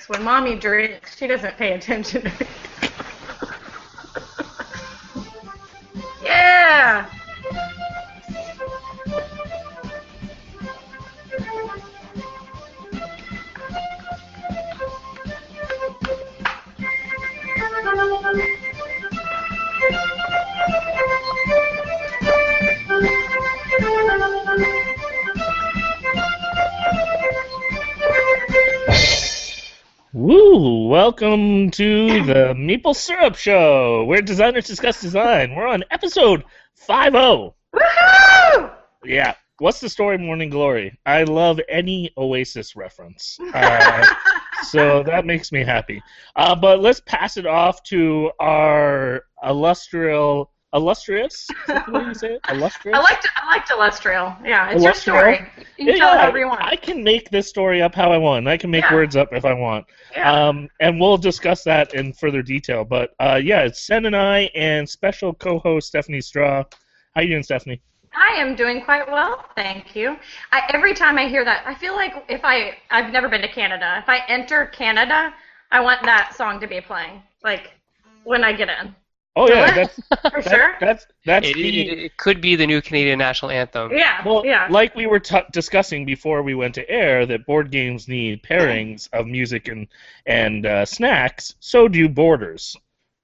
drinks. When mommy drinks, she doesn't pay attention to me. Welcome to the Maple Syrup Show, where designers discuss design. We're on episode 50. Woohoo! Yeah. What's the story, Morning Glory? I love any Oasis reference. Uh, so that makes me happy. Uh, but let's pass it off to our illustrious. Illustrious? Is that you say it? Illustrious? I liked I liked Illustrial. Yeah, it's your story. You can tell it however you want. I can make this story up how I want. I can make Yeah. words up if I want. Yeah. Um, and we'll discuss that in further detail. But uh, yeah, it's Sen and I and special co-host Stephanie Straw. How you doing, Stephanie? I am doing quite well, thank you. I, every time I hear that, I feel like if I I've never been to Canada. If I enter Canada, I want that song to be playing, like when I get in. Oh yeah, What? that's For that- sure. that's that's It, the, it, it could be the new Canadian national anthem. Yeah. well, yeah. like we were t- discussing before we went to air, that board games need pairings of music and and uh, snacks. So do borders,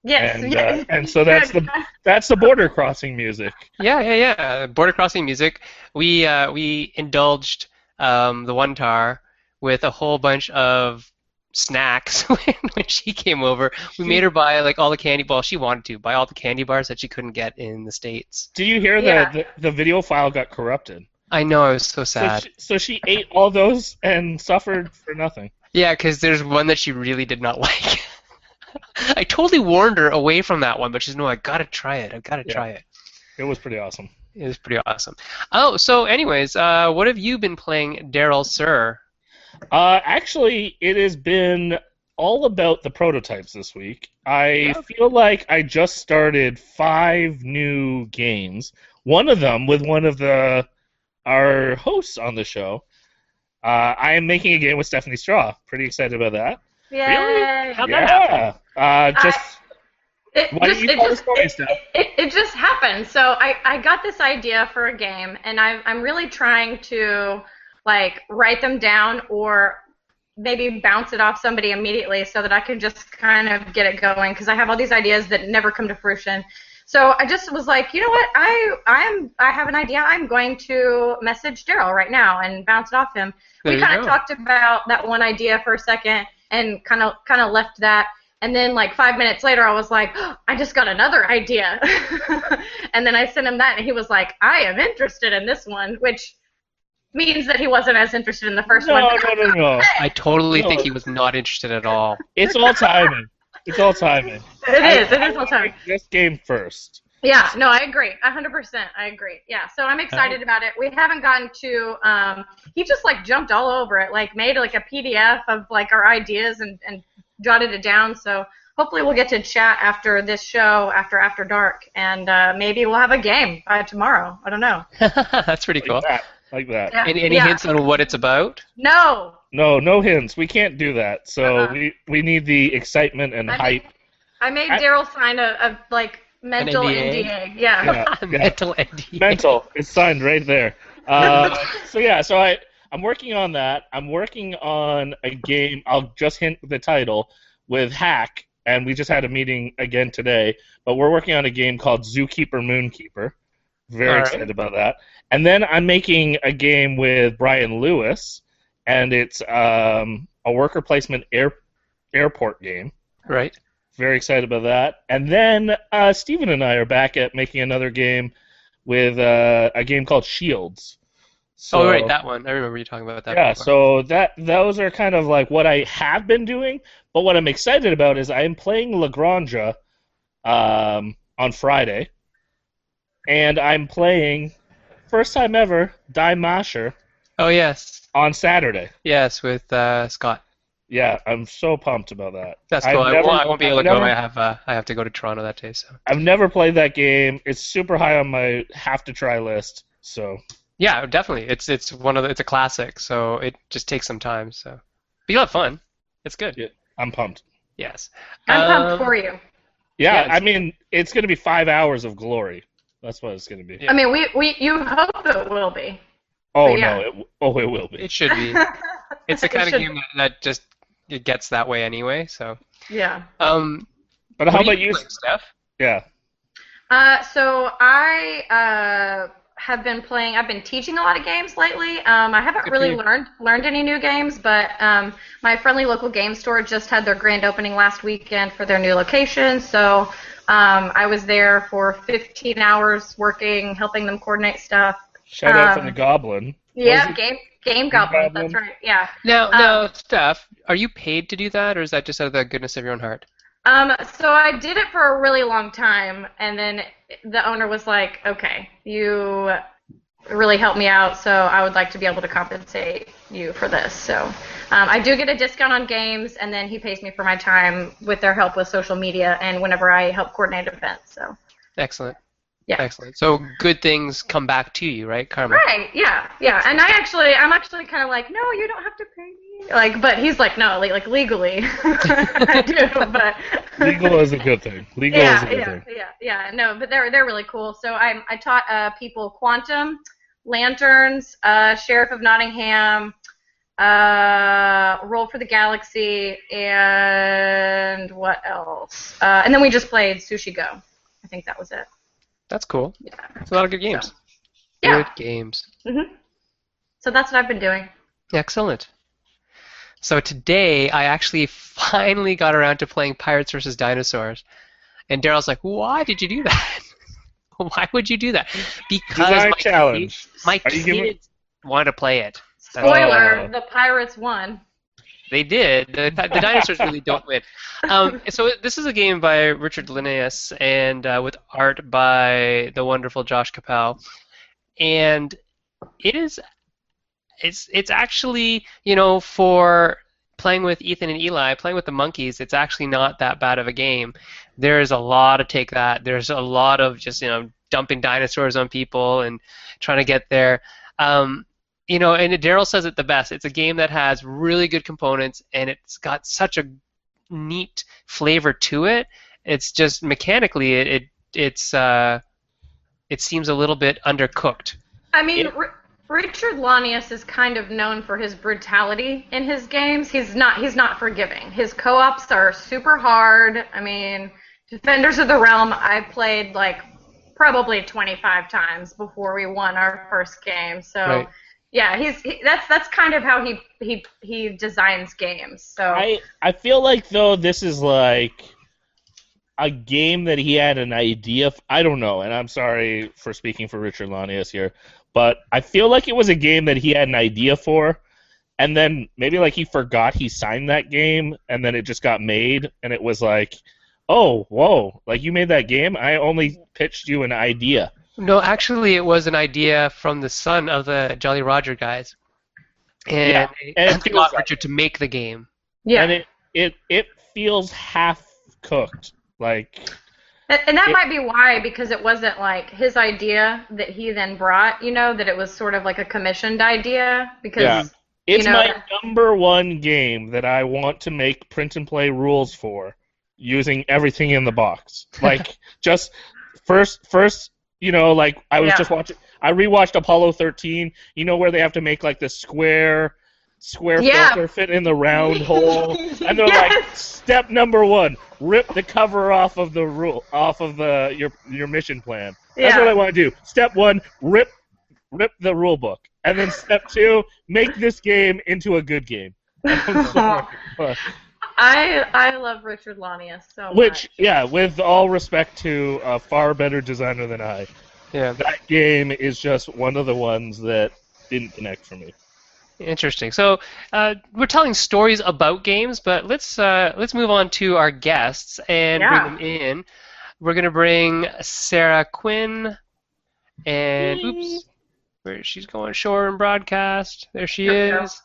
yes. and, yes. uh, and so that's the that's the border crossing music. Yeah, yeah, yeah. Uh, Border crossing music. We uh, we indulged um, the one tar with a whole bunch of snacks when, when she came over. We made her buy like all the candy. Well, she wanted to buy all the candy bars that she couldn't get in the states. Do you hear Yeah. that the, the video file got corrupted? I know. I was so So sad. she, so she ate all those and suffered for nothing. Yeah, because there's one that she really did not like. I totally warned her away from that one, but she's no. I gotta try it. I gotta Yeah. try it. It was pretty awesome. It was pretty awesome. Oh, so anyways, uh, what have you been playing, Daryl Sir? Uh, actually, it has been all about the prototypes this week. I feel like I just started five new games. One of them with one of the our hosts on the show. Uh, I am making a game with Stephanie Straw. Pretty excited about that. Yay. How'd yeah. Uh, just It why just, you it just, story, it, it, it just happened. So I, I got this idea for a game, and I, I'm really trying to like write them down or maybe bounce it off somebody immediately so that I can just kind of get it going because I have all these ideas that never come to fruition. So I just was like, you know what? I I'm I have an idea. I'm going to message Daryl right now and bounce it off him. There we kind of talked about that one idea for a second and kind of kind of left that and then like five minutes later i was like "Oh, i just got another idea and then i sent him that and he was like i am interested in this one which means that he wasn't as interested in the first No, one no, no, no. I totally No. think he was not interested at all. It's all timing. It's all timing. it is it is all timing. This game first. Yeah, no, I agree. Hundred percent, I agree. Yeah, so I'm excited about it. We haven't gotten to. Um, he just like jumped all over it, like made like a PDF of like our ideas and and jotted it down. So hopefully we'll get to chat after this show, after after dark, and uh, maybe we'll have a game by tomorrow. I don't know. That's pretty Like cool. that. Like that. Yeah. Any, any yeah. hints on what it's about? No. No, no hints. We can't do that. So Uh-uh. we we need the excitement and I hype. made, I made I- Daryl sign a, a like mental NDA? NDA. Yeah. Yeah, yeah. Mental NDA. Mental. It's signed right there. Uh, so yeah, so I I'm working on that. I'm working on a game. I'll just hint the title with Hack, and we just had a meeting again today. But we're working on a game called Zookeeper Moonkeeper. Very right. excited about that. And then I'm making a game with Brian Lewis, and it's um, a worker placement air airport game. Right. Very excited about that. And then uh, Steven and I are back at making another game with uh, a game called Shields. So, oh, right, that one. I remember you talking about that. yeah, before. so that those are kind of like what I have been doing. But what I'm excited about is I'm playing Lagrange um, on Friday, and I'm playing first time ever Die Macher Oh yes, on Saturday. yes, with uh, Scott. Yeah, I'm so pumped about that. That's I've cool. I, never- won't, I won't be able to I've go. never- I have uh, I have to go to Toronto that day. So I've never played that game. It's super high on my have to try list. So yeah, definitely. It's it's one of the, it's a classic. So it just takes some time. So but you'll have fun. It's good. Yeah. I'm pumped. Yes. I'm Um, pumped for you. Yeah, Yeah, I mean, it's going to be five hours of glory. That's what it's going to be. Yeah. I mean, we, we you hope it will be. Oh yeah. no! It, oh, it will be. It should be. It's the It kind of game that, that just it gets that way anyway. So, Yeah. um, But how about you? playing, Steph? Yeah. Uh, so I uh, have been playing. I've been teaching a lot of games lately. Um, I haven't Good really you. learned learned any new games, but um, my friendly local game store just had their grand opening last weekend for their new location. So um, I was there for 15 hours working, helping them coordinate stuff. Shout out Um, from the Goblin. Yeah, Was game game goblin. Goblin? That's right. Yeah. Now, Um, now, Steph, are you paid to do that, or is that just out of the goodness of your own heart? Um, so I did it for a really long time, and then the owner was like, "Okay, you really helped me out, so I would like to be able to compensate you for this." So um, I do get a discount on games, and then he pays me for my time with their help with social media and whenever I help coordinate events. So Excellent. Yeah. Excellent. So good things come back to you, right, Karma? right, yeah, yeah. And I actually, I'm actually kind of like, "No, you don't have to pay me." Like, but he's like, "No, like, like legally, I do." But Legal is a good thing. Legal is a yeah, good yeah, thing. yeah, yeah. No, but they're they're really cool. So I I taught uh, people quantum, lanterns, uh, sheriff of Nottingham, uh, roll for the galaxy, and what else? Uh, and then we just played Sushi Go. I think that was it. That's cool. Yeah. It's a lot of good games. Yeah. Good games. hmm So that's what I've been doing. Excellent. So today I actually finally got around to playing Pirates vs. Dinosaurs. And Daryl's like, why did you do that? why would you do that? Because Design my challenge. kids, my Are you giving- kids wanted to play it. Spoiler: Oh. the Pirates won. They did. The, the dinosaurs really don't win. Um, so this is a game by Richard Launius and uh, with art by the wonderful Josh Cappel, and it is it's it's actually you know for playing with Ethan and Eli, playing with the monkeys, it's actually not that bad of a game. There's a lot of take that. There's a lot of just you know dumping dinosaurs on people and trying to get there. Um, you know, and Daryl says it the best. It's a game that has really good components, and it's got such a neat flavor to it. It's just mechanically, it, it it's uh, it seems a little bit undercooked. I mean, It- R- Richard Launius is kind of known for his brutality in his games. He's not he's not forgiving. His co-ops are super hard. I mean, Defenders of the Realm I played like probably 25 times before we won our first game. So Right. Yeah, he's he, that's that's kind of how he he he designs games. So I I feel like though this is like a game that he had an idea. F- I don't know, and I'm sorry for speaking for Richard Launius here, but I feel like it was a game that he had an idea for, and then maybe like he forgot he signed that game, and then it just got made, and it was like, oh, whoa, like you made that game. I only pitched you an idea. No, actually, it was an idea from the son of the Jolly Roger guys, and, Yeah, and it they feels got like- Richard to make the game. yeah. And it it it feels half cooked. Like And, and that It- might be why, because it wasn't like his idea that he then brought, you know, that it was sort of like a commissioned idea. Because, Yeah. It's You know- my number one game that I want to make print and play rules for, using everything in the box. Like just first, first, you know, like I was Yeah. just watching. I rewatched Apollo 13. You know where they have to make like the square, square Yeah. filter fit in the round hole, and they're like, step number one, rip the cover off of the rule, off of the your your mission plan. That's Yeah. what I want to do. Step one, rip rip the rule book, and then step two, make this game into a good game. I'm sorry, but- I I love Richard Launius so which, much. yeah, with all respect to a far better designer than I, Yeah, that game is just one of the ones that didn't connect for me. interesting. So uh, we're telling stories about games, but let's uh, let's move on to our guests and Yeah. bring them in. We're gonna bring Sarah Quinn, and oops, where she's going? Shore and broadcast. There she There we go. is.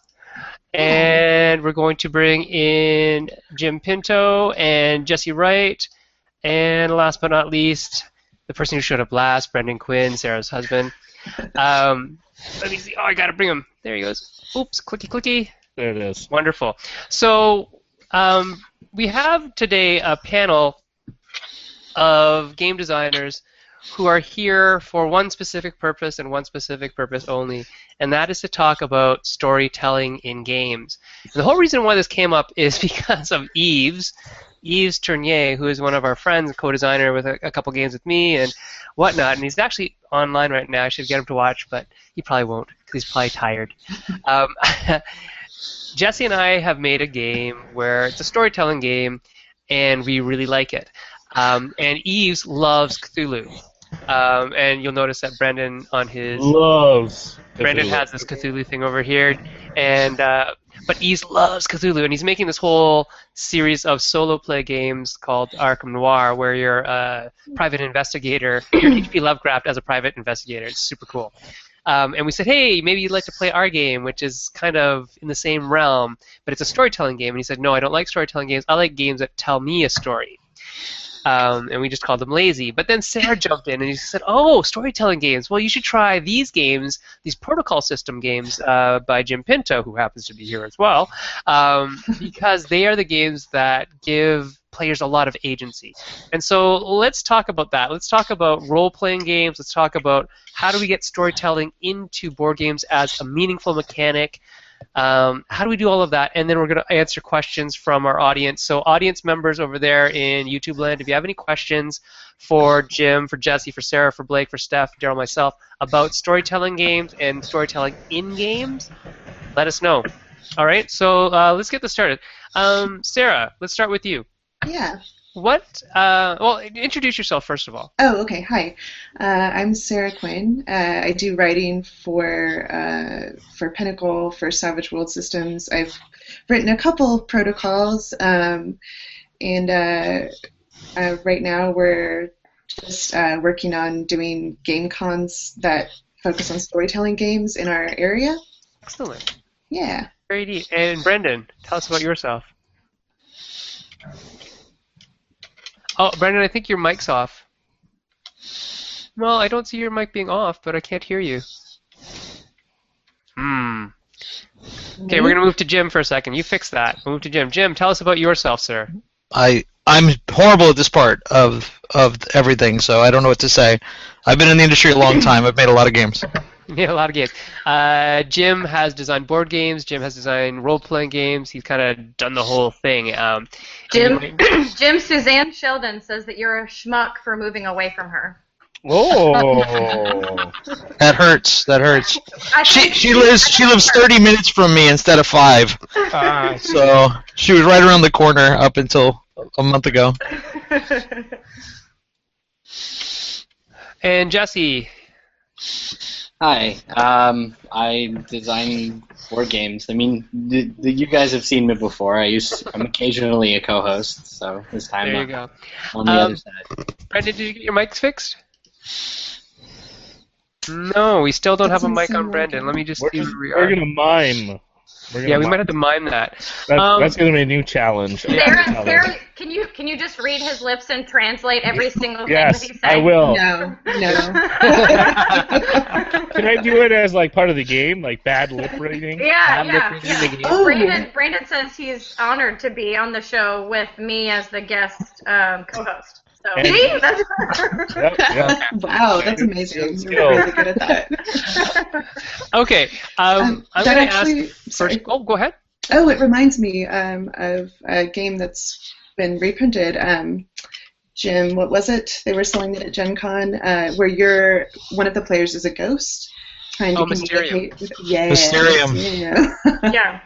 And we're going to bring in Jim Pinto and Jesse Wright, and last but not least, the person who showed up last, Brendan Quinn, Sarah's husband. Um, let me see. Oh, I gotta bring him. There he goes. Oops, clicky clicky. There it is. Wonderful. So Um, we have today a panel of game designers who are here for one specific purpose and one specific purpose only, and that is to talk about storytelling in games. And the whole reason why this came up is because of Eves, Yves Tourigny, who is one of our friends, co-designer with a, a couple games with me and whatnot, and he's actually online right now. I should get him to watch, but he probably won't because he's probably tired. Um, Jesse and I have made a game where it's a storytelling game, and we really like it. Um, and Eves loves Cthulhu. Um, and you'll notice that Brendan on his Loves. Brendan has this Cthulhu thing over here, and uh, but Yves loves Cthulhu, and he's making this whole series of solo play games called Arkham Noir, where you're a private investigator. You're H.P. Lovecraft as a private investigator. It's super cool. Um, and we said, hey, maybe you'd like to play our game, which is kind of in the same realm, but it's a storytelling game. And he said, no, I don't like storytelling games. I like games that tell me a story. Um, and we just called them lazy. But then Sarah jumped in and he said, "Oh, storytelling games. Well, you should try these games, these protocol system games uh, by Jim Pinto, who happens to be here as well, um, because they are the games that give players a lot of agency. And so let's talk about that. Let's talk about role-playing games. Let's talk about how do we get storytelling into board games as a meaningful mechanic." Um, how do we do all of that? And then we're going to answer questions from our audience. So, audience members over there in YouTube land, if you have any questions for Jim, for Jesse, for Sarah, for Blake, for Steph, Daryl, myself about storytelling games and storytelling in games, let us know. All right, so uh, let's get this started. Um, Sarah, let's start with you. Yeah. What? Uh, well, introduce yourself first of all. Oh, okay. Hi, uh, I'm Sarah Quinn. Uh, I do writing for uh, for Pinnacle for Savage World Systems. I've written a couple protocols, um, and uh, uh, right now we're just working on doing game cons that focus on storytelling games in our area. Excellent. Yeah. Very neat. And Brendan, tell us about yourself. Oh, Brendan, I think your mic's off. Well, I don't see your mic being off, but I can't hear you. Hmm. Okay, we're gonna move to Jim for a second. You fix that. Move to Jim. Jim, tell us about yourself, sir. I I'm horrible at this part of of everything, so I don't know what to say. I've been in the industry a long time. I've made a lot of games. Yeah, a lot of games. Uh, Jim has designed board games. Jim has designed role-playing games. He's kind of done the whole thing. Um, Jim, Jim, Suzanne Sheldon says that you're a schmuck for moving away from her. Oh. that hurts. That hurts. She she lives she lives 30 minutes from me instead of five. Ah, So she was right around the corner up until a month ago. and Jesse. Hi, um, I design board games. I mean, the, the, you guys have seen me before. I use, I'm occasionally a co-host, so this time There you I'm go. on the Um, other side. Brendan, did you get your mics fixed? No, we still don't have a mic on like Brendan. Let me just we're see. Just, we're gonna mime. We're Yeah, we might have to mime that. That's, um, that's gonna be a new challenge. Sarah, Tell Sarah, can you can you just read his lips and translate every single Yes, thing that he said? I will. No, no. Can I do it as like part of the game, like bad lip reading? Yeah, Bad yeah, reading yeah. Oh. Brandon, Brandon says he's honored to be on the show with me as the guest um, co-host. So see, that's Yep, yep. wow, that's amazing. You're really good at that. Okay, um, Um, I'm going to actually, ask sorry. Oh, go ahead. Oh, it reminds me um, of a game that's been reprinted. Um, Jim, what was it? They were selling it at Gen Con, uh, where you're one of the players is a ghost trying to Oh, Mysterium. communicate. With, yeah, Mysterium. Mysterium. yeah.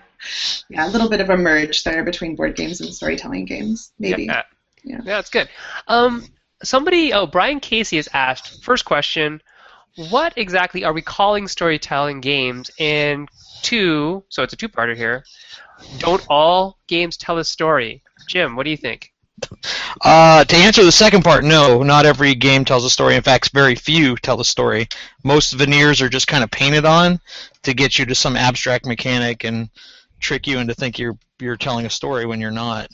yeah, a little bit of a merge there between board games and storytelling games, maybe. Yeah, Yeah. yeah, that's good. Um, somebody, oh, Brian Casey has asked. First question: What exactly are we calling storytelling games? And two, so it's a two-parter here. Don't all games tell a story? Jim, what do you think? Uh, to answer the second part, no, not every game tells a story. In fact, very few tell a story. Most veneers are just kind of painted on to get you to some abstract mechanic and trick you into think you're you're telling a story when you're not.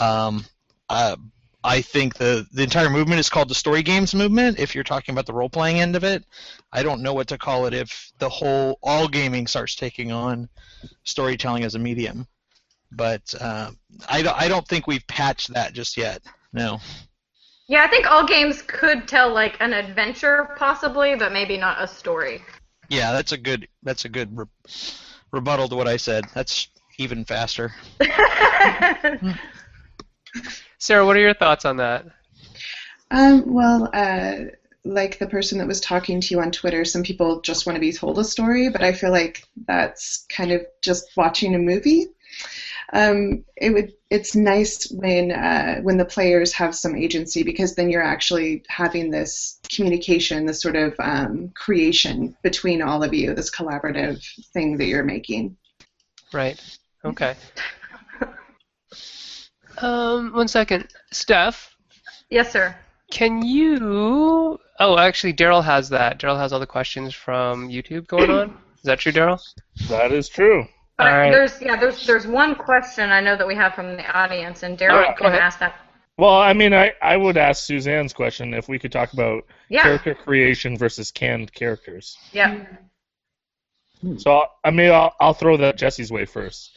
Um, uh, I think the the entire movement is called the story games movement. If you're talking about the role playing end of it, I don't know what to call it if the whole all gaming starts taking on storytelling as a medium. but uh, I don't I don't think we've patched that just yet. No. Yeah, I think all games could tell like an adventure possibly, but maybe not a story. Yeah, that's a good that's a good re- rebuttal to what I said. That's even faster. Sarah, what are your thoughts on that? Um, well, uh, like the person that was talking to you on Twitter, some people just want to be told a story, but I feel like that's kind of just watching a movie. Um, it would. It's nice when uh, when the players have some agency because then you're actually having this communication, this sort of um, creation between all of you, this collaborative thing that you're making. Right. Okay. Um, one second, Steph. yes, sir. Can you? Oh, actually, Daryl has that. Daryl has all the questions from YouTube going on. Is that true, Daryl? That is true. But All right. there's yeah, there's there's one question I know that we have from the audience, and Daryl right, can ahead. ask that. Well, I mean, I, I would ask Suzanne's question if we could talk about Yeah, character creation versus canned characters. yeah. So, I mean, I'll, I'll throw that Jesse's way first.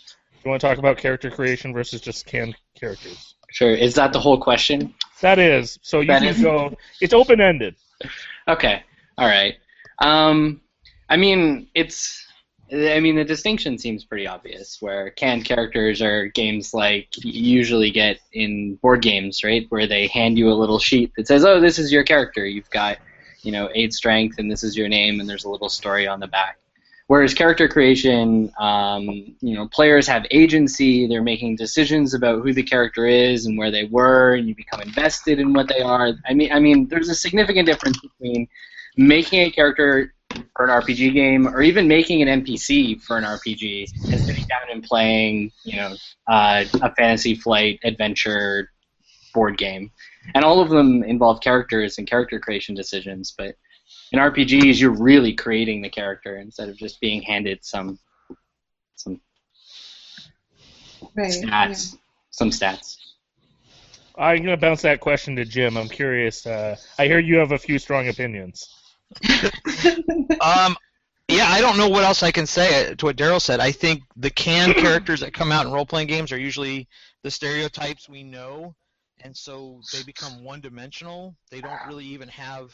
You want to talk about character creation versus just canned characters? Sure. Is that the whole question? That is. So you That can is- go. It's open ended. Okay. All right. Um, I mean, it's. I mean, the distinction seems pretty obvious. Where canned characters are games like you usually get in board games, right? Where they hand you a little sheet that says, "Oh, this is your character. You've got, you know, eight strength, and this is your name, and there's a little story on the back." Whereas character creation, um, you know, players have agency. They're making decisions about who the character is and where they were, and you become invested in what they are. I mean, I mean, there's a significant difference between making a character for an RPG game, or even making an NPC for an RPG, and sitting down and playing, you know, uh, a Fantasy Flight adventure board game. And all of them involve characters and character creation decisions, but in RPGs, you're really creating the character instead of just being handed some some Right. stats. Some stats. I'm gonna bounce that question to Jim. I'm curious. Uh, I hear you have a few strong opinions. Um, yeah, I don't know what else I can say uh, to what Daryl said. I think the canned characters that come out in role-playing games are usually the stereotypes we know, and so they become one-dimensional. They don't really even have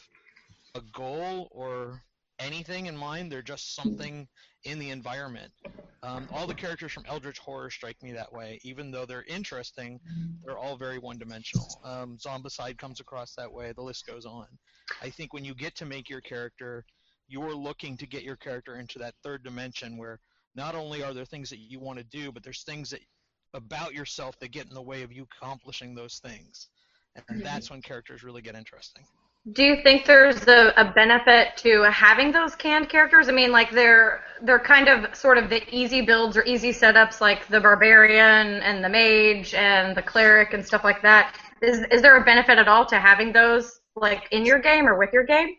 a goal or anything in mind. They're just something in the environment. Um, all the characters from Eldritch Horror strike me that way. Even though they're interesting, they're all very one-dimensional. Um, Zombicide comes across that way. The list goes on. I think when you get to make your character you're looking to get your character into that third dimension where not only are there things that you want to do, but there's things that about yourself that get in the way of you accomplishing those things. And that's when characters really get interesting. Do you think there's a, a benefit to having those canned characters? I mean, like they're they're kind of sort of the easy builds or easy setups, like the barbarian and the mage and the cleric and stuff like that. Is is there a benefit at all to having those like in your game or with your game?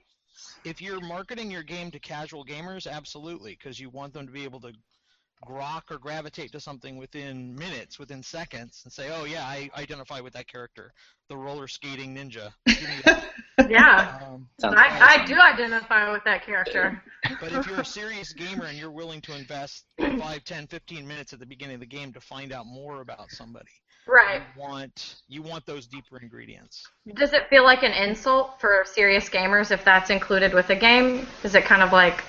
If you're marketing your game to casual gamers, absolutely, because you want them to be able to grok or gravitate to something within minutes, within seconds, and say, "Oh yeah, I identify with that character, the roller skating ninja." Give me that. Yeah, Um, Sounds I, I do identify with that character. But if you're a serious gamer and you're willing to invest 5, 10, 15 minutes at the beginning of the game to find out more about somebody, Right. you want you want those deeper ingredients. Does it feel like an insult for serious gamers if that's included with a game? Is it kind of like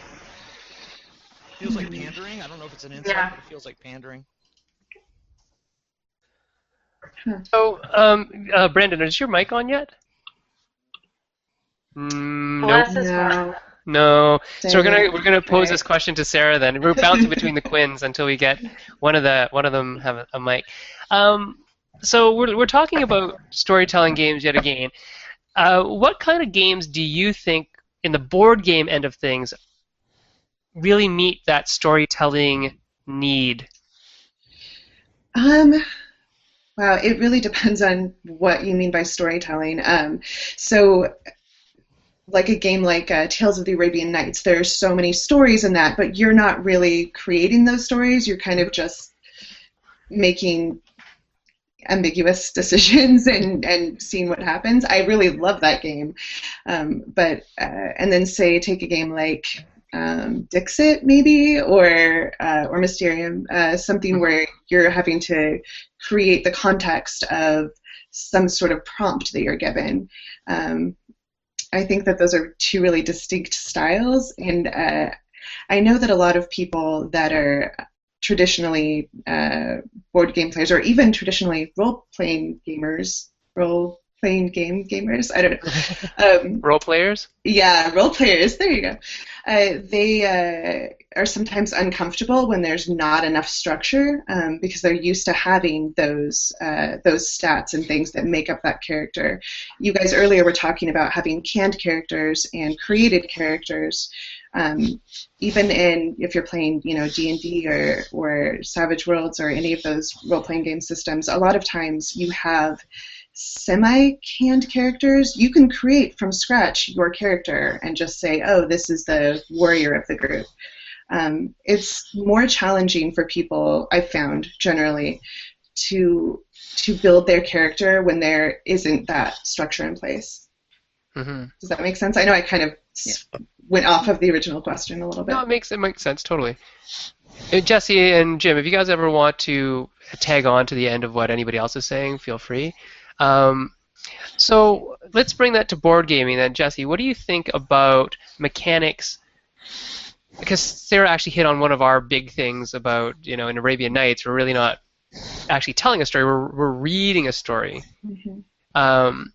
feels like pandering. I don't know if it's an insult, Yeah. but it feels like pandering. So, um, uh, Brandon, is your mic on yet? Mm, nope. bless? No. No. So we're gonna we're gonna pose this question to Sarah then. We're bouncing between the Quinns until we get one of the one of them have a, a mic. Um, so we're we're talking about storytelling games yet again. Uh, what kind of games do you think in the board game end of things really meet that storytelling need? Um, wow, it really depends on what you mean by storytelling. Um, so, like a game like uh, Tales of the Arabian Nights, there's so many stories in that, but you're not really creating those stories. You're kind of just making ambiguous decisions and, and seeing what happens. I really love that game. Um, but uh, and then say take a game like um, Dixit maybe or uh, or Mysterium, uh, something where you're having to create the context of some sort of prompt that you're given. Um, I think that those are two really distinct styles, and uh, I know that a lot of people that are traditionally uh, board game players or even traditionally role playing gamers, role playing game gamers. I don't know. Um, Role players? yeah, role players. There you go. Uh, they uh, are sometimes uncomfortable when there's not enough structure um, because they're used to having those uh, those stats and things that make up that character. You guys earlier were talking about having canned characters and created characters. Um, even in if you're playing, you know, D and D or or Savage Worlds or any of those role playing game systems, a lot of times you have semi-canned characters, you can create from scratch your character and just say, oh, this is the warrior of the group. Um, it's more challenging for people, I've found generally, to to build their character when there isn't that structure in place. hmm Does that make sense? I know I kind of s went off of the original question a little bit. No, it makes it makes sense totally. Uh, Jesse and Jim, if you guys ever want to tag on to the end of what anybody else is saying, feel free. Um, so let's bring that to board gaming then, Jesse. What do you think about mechanics? Because Sarah actually hit on one of our big things about, you know, in Arabian Nights, we're really not actually telling a story, we're, we're reading a story. Mhm. Um,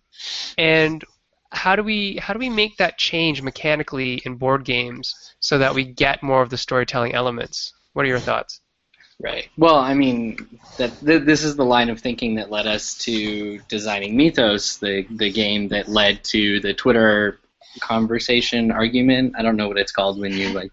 and how do we how do we make that change mechanically in board games so that we get more of the storytelling elements? What are your thoughts? Right. Well, I mean, that th- this is the line of thinking that led us to designing Mythos, the the game that led to the Twitter conversation argument. I don't know what it's called when you like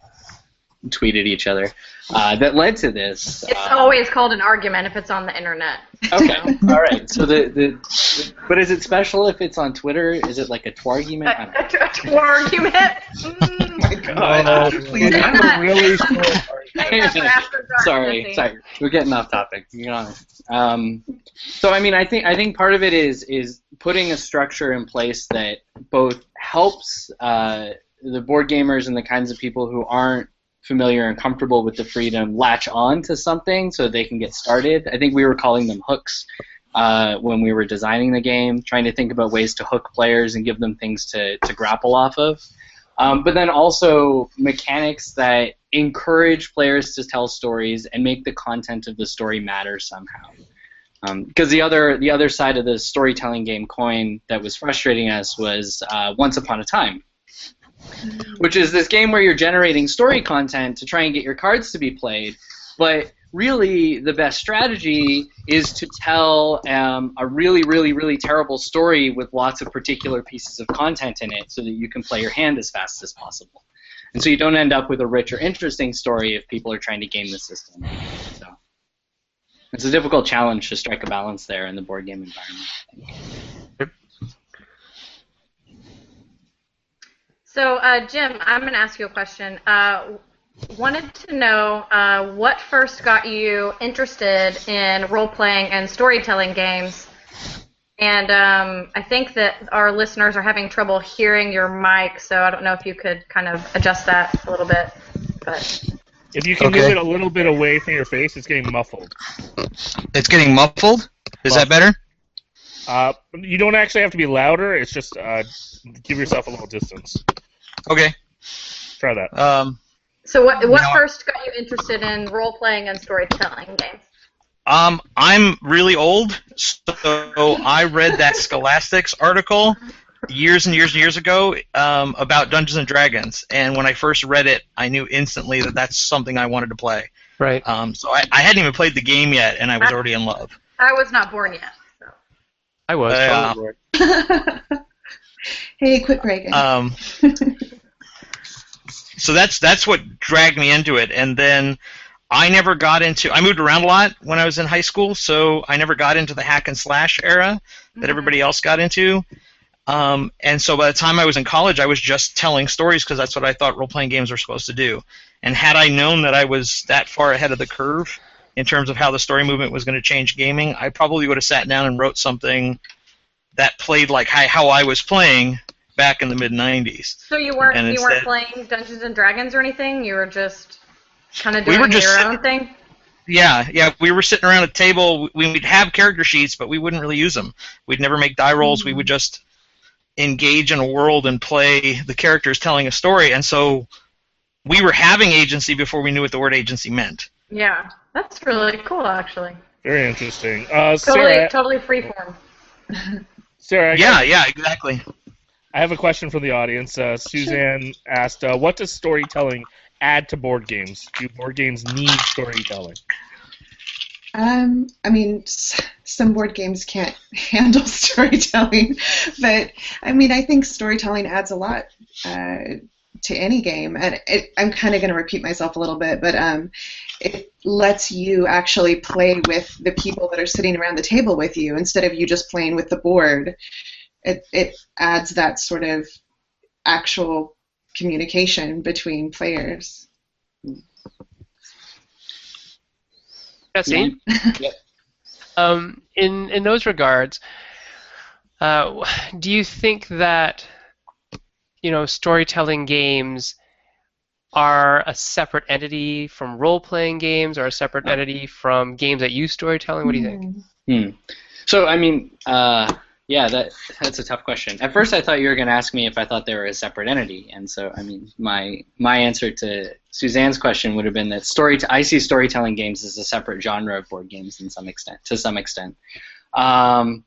tweeted each other. Uh, that led to this. It's uh, always called an argument if it's on the internet. Okay. All right. So the, the but is it special if it's on Twitter? Is it like a twargument? I A, a, a argument. Mm. my God. Please I'm don't. really sorry. Save that for after dark, sorry, sorry. We're getting off topic. To be honest. Um, so I mean, I think I think part of it is is putting a structure in place that both helps uh, the board gamers and the kinds of people who aren't familiar and comfortable with the freedom latch on to something so they can get started. I think we were calling them hooks. Uh, when we were designing the game, trying to think about ways to hook players and give them things to, to grapple off of. Um, but then also mechanics that encourage players to tell stories and make the content of the story matter somehow. Because the other the other side of the storytelling game coin that was frustrating us was uh, Once Upon a Time, which is this game where you're generating story content to try and get your cards to be played, but really the best strategy is to tell um, a really, really, really terrible story with lots of particular pieces of content in it so that you can play your hand as fast as possible. And so you don't end up with a rich or interesting story if people are trying to game the system. So it's a difficult challenge to strike a balance there in the board game environment. So, uh, Jim, I'm going to ask you a question. Uh, wanted to know uh, what first got you interested in role playing and storytelling games. And um, I think that our listeners are having trouble hearing your mic, so I don't know if you could kind of adjust that a little bit. But If you can Okay. move it a little bit away from your face, it's getting muffled. It's getting muffled. Is that better? Uh, you don't actually have to be louder. It's just uh, give yourself a little distance. Okay. Try that. Um, so, what what No, first got you interested in role playing and storytelling games? um, I'm really old, so I read that Scholastics article years and years and years ago um, about Dungeons and Dragons, and when I first read it, I knew instantly that that's something I wanted to play. Right. Um, so I, I hadn't even played the game yet, and I was already in love. I was not born yet. So. I was. Uh, totally. hey, quit bragging. Um, so that's that's what dragged me into it, and then I never got into. I moved around a lot when I was in high school, so I never got into the hack and slash era that everybody else got into. Um, and so by the time I was in college, I was just telling stories because that's what I thought role playing games were supposed to do. And had I known that I was that far ahead of the curve in terms of how the story movement was going to change gaming, I probably would have sat down and wrote something that played like how, how I was playing, back in the mid '90s. So you weren't And you weren't instead- playing Dungeons and Dragons or anything. You were just kind of We doing were just your sitting- own thing. Yeah, yeah. We were sitting around a table. We- We'd have character sheets, but we wouldn't really use them. We'd never make die rolls. We would just engage in a world and play the characters telling a story. And so we were having agency before we knew what the word agency meant. Yeah, that's really cool, actually. Very interesting. Uh, Totally, Sarah, totally freeform. Sarah, I got- Yeah, yeah, exactly. I have a question from the audience. Uh, Suzanne asked, uh, "What does storytelling add to board games? Do board games need storytelling?" Um, I mean, s- some board games can't handle storytelling, but I mean, I think storytelling adds a lot uh, to any game. And it, I'm kind of going to repeat myself a little bit, but um, it lets you actually play with the people that are sitting around the table with you instead of you just playing with the board. It it adds that sort of actual communication between players. Jesse? Yep. Um, in in those regards, uh, do you think that you know storytelling games are a separate entity from role-playing games, or a separate entity from games that use storytelling? What do you think? Hmm. Hmm. So I mean, uh, yeah, that that's a tough question. At first, I thought you were going to ask me if I thought they were a separate entity, and so I mean, my my answer to Suzanne's question would have been that story. I see storytelling games as a separate genre of board games, in some extent. To some extent. Um,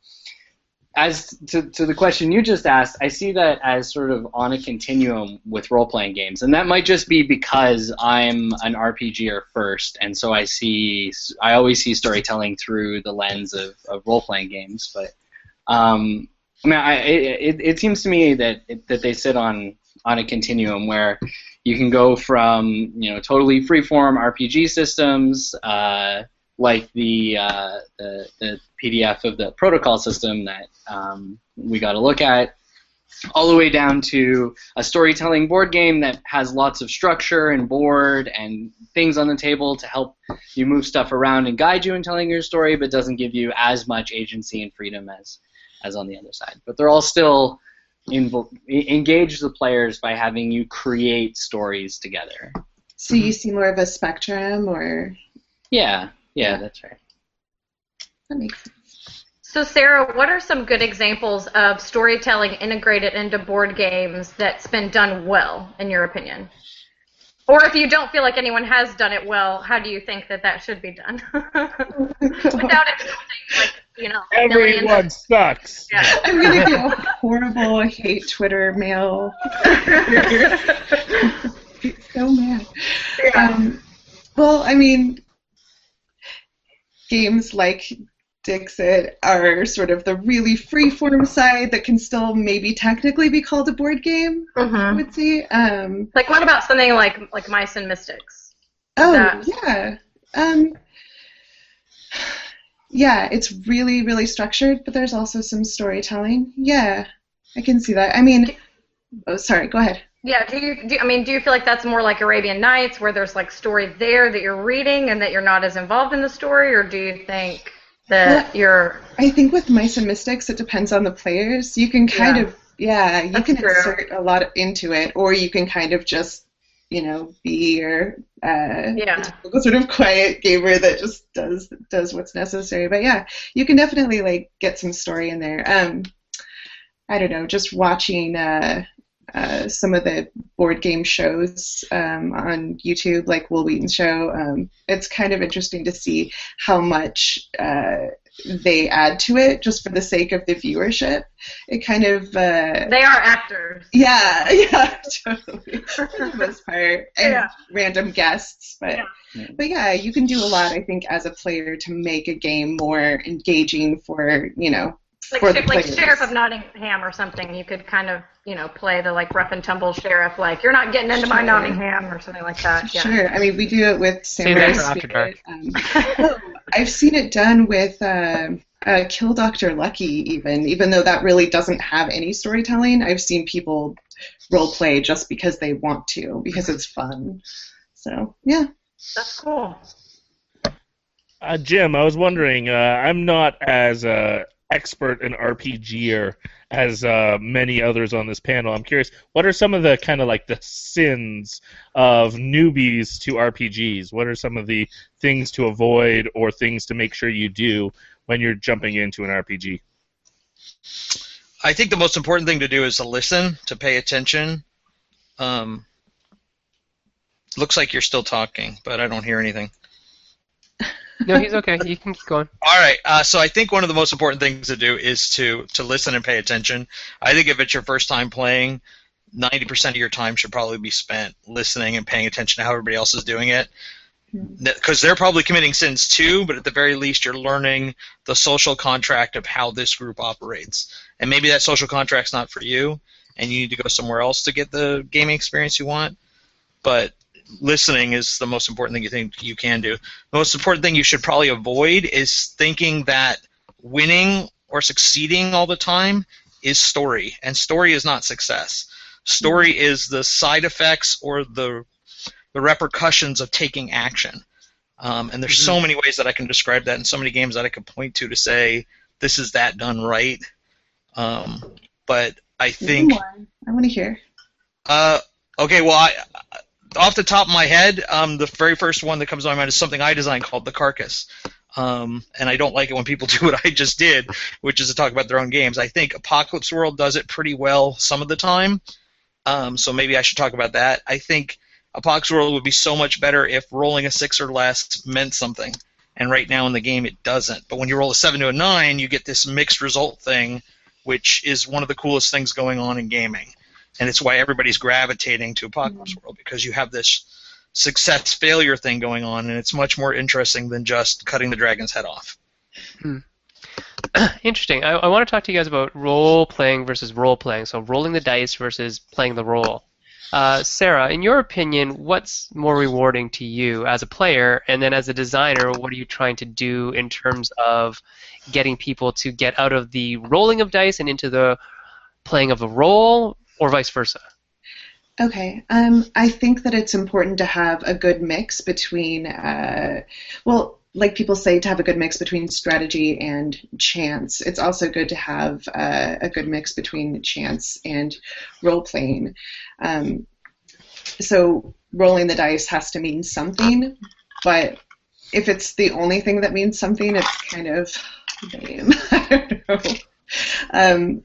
as to, to the question you just asked, I see that as sort of on a continuum with role playing games, and that might just be because I'm an RPGer first, and so I see I always see storytelling through the lens of, of role playing games. But um, I mean, I, it, it seems to me that that they sit on on a continuum where you can go from you know totally freeform RPG systems. Uh, like the, uh, the the PDF of the protocol system that um, we got to look at, all the way down to a storytelling board game that has lots of structure and board and things on the table to help you move stuff around and guide you in telling your story, but doesn't give you as much agency and freedom as as on the other side. But they're all still invo- engage the players by having you create stories together. So you see more of a spectrum, or Yeah, yeah, that's right. that makes sense. So, Sarah, what are some good examples of storytelling integrated into board games that's been done well, in your opinion? Or if you don't feel like anyone has done it well, how do you think that that should be done? Without insulting, like, you know, Everyone of- sucks. Yeah. I'm gonna get a horrible hate Twitter mail. so mad. Um, well, I mean, games like Dixit are sort of the really free-form side that can still maybe technically be called a board game. I Mhm. would say. Um, Like, what about something like like Mice and Mystics? Oh that- yeah. Um, yeah, it's really really structured, but there's also some storytelling. Yeah, I can see that. I mean, oh sorry, go ahead. Yeah. Do you? Do, I mean, do you feel like that's more like Arabian Nights, where there's like story there that you're reading and that you're not as involved in the story, or do you think that you're? I think with Mice and Mystics, it depends on the players. You can kind Yeah. of yeah, you That's can true. insert a lot into it, or you can kind of just you know be your uh, Yeah. sort of quiet gamer that just does does what's necessary. But yeah, you can definitely like get some story in there. Um, I don't know, just watching uh, uh, some of the board game shows um, on YouTube, like Wil Wheaton's show. Um, it's kind of interesting to see how much uh, they add to it just for the sake of the viewership. It kind of uh, They are actors. yeah, yeah, totally. For the most part, and Yeah. random guests, but Yeah. but yeah, you can do a lot. I think as a player to make a game more engaging for you know Like, for sh- the like players. Sheriff of Nottingham or something. You could kind of, you know, play the like rough and tumble sheriff, like you're not getting into my Nottingham or something like that. Yeah. Sure. I mean, we do it with Save Samurai that for After Spirit. Um, oh, I've seen it done with uh, uh, Kill Doctor Lucky, even even though that really doesn't have any storytelling. I've seen people role play just because they want to, because it's fun. So yeah. That's cool. Uh, Jim, I was wondering. Uh, I'm not as uh, expert and RPGer as uh, many others on this panel. I'm curious, what are some of the kind of like the sins of newbies to RPGs? What are some of the things to avoid or things to make sure you do when you're jumping into an RPG? I think the most important thing to do is to listen, to pay attention. Um, looks like you're still talking, but I don't hear anything. No, he's okay. You can keep going. All right. Uh, so I think one of the most important things to do is to to listen and pay attention. I think if it's your first time playing, ninety percent of your time should probably be spent listening and paying attention to how everybody else is doing it. Because they're probably committing sins too, but at the very least, you're learning the social contract of how this group operates. And maybe that social contract's not for you, and you need to go somewhere else to get the gaming experience you want. But listening is the most important thing you think you can do. The most important thing you should probably avoid is thinking that winning or succeeding all the time is story, and story is not success. Story is the side effects or the the repercussions of taking action. Um, and there's so many ways that I can describe that, and so many games that I could point to to say this is that done right. Um, but I think. I want to hear. Uh, okay, well, I, off the top of my head, um, the very first one that comes to my mind is something I designed called the Carcass. Um, and I don't like it when people do what I just did, which is to talk about their own games. I think Apocalypse World does it pretty well some of the time, um, so maybe I should talk about that. I think Apocalypse World would be so much better if rolling a six or less meant something, and right now in the game it doesn't. But when you roll a seven to a nine, you get this mixed result thing, which is one of the coolest things going on in gaming and it's why everybody's gravitating to Apocalypse World because you have this success failure thing going on, and it's much more interesting than just cutting the dragon's head off. Hmm. Interesting. I, I want to talk to you guys about role playing versus role playing. So rolling the dice versus playing the role. Uh, Sarah, in your opinion, what's more rewarding to you as a player, and then as a designer, what are you trying to do in terms of getting people to get out of the rolling of dice and into the playing of a role or vice versa? Okay. Um, I think that it's important to have a good mix between, uh, well, like people say, to have a good mix between strategy and chance. It's also good to have uh, a good mix between chance and role playing. Um, so rolling the dice has to mean something, but if it's the only thing that means something, it's kind of lame. I don't know. Um,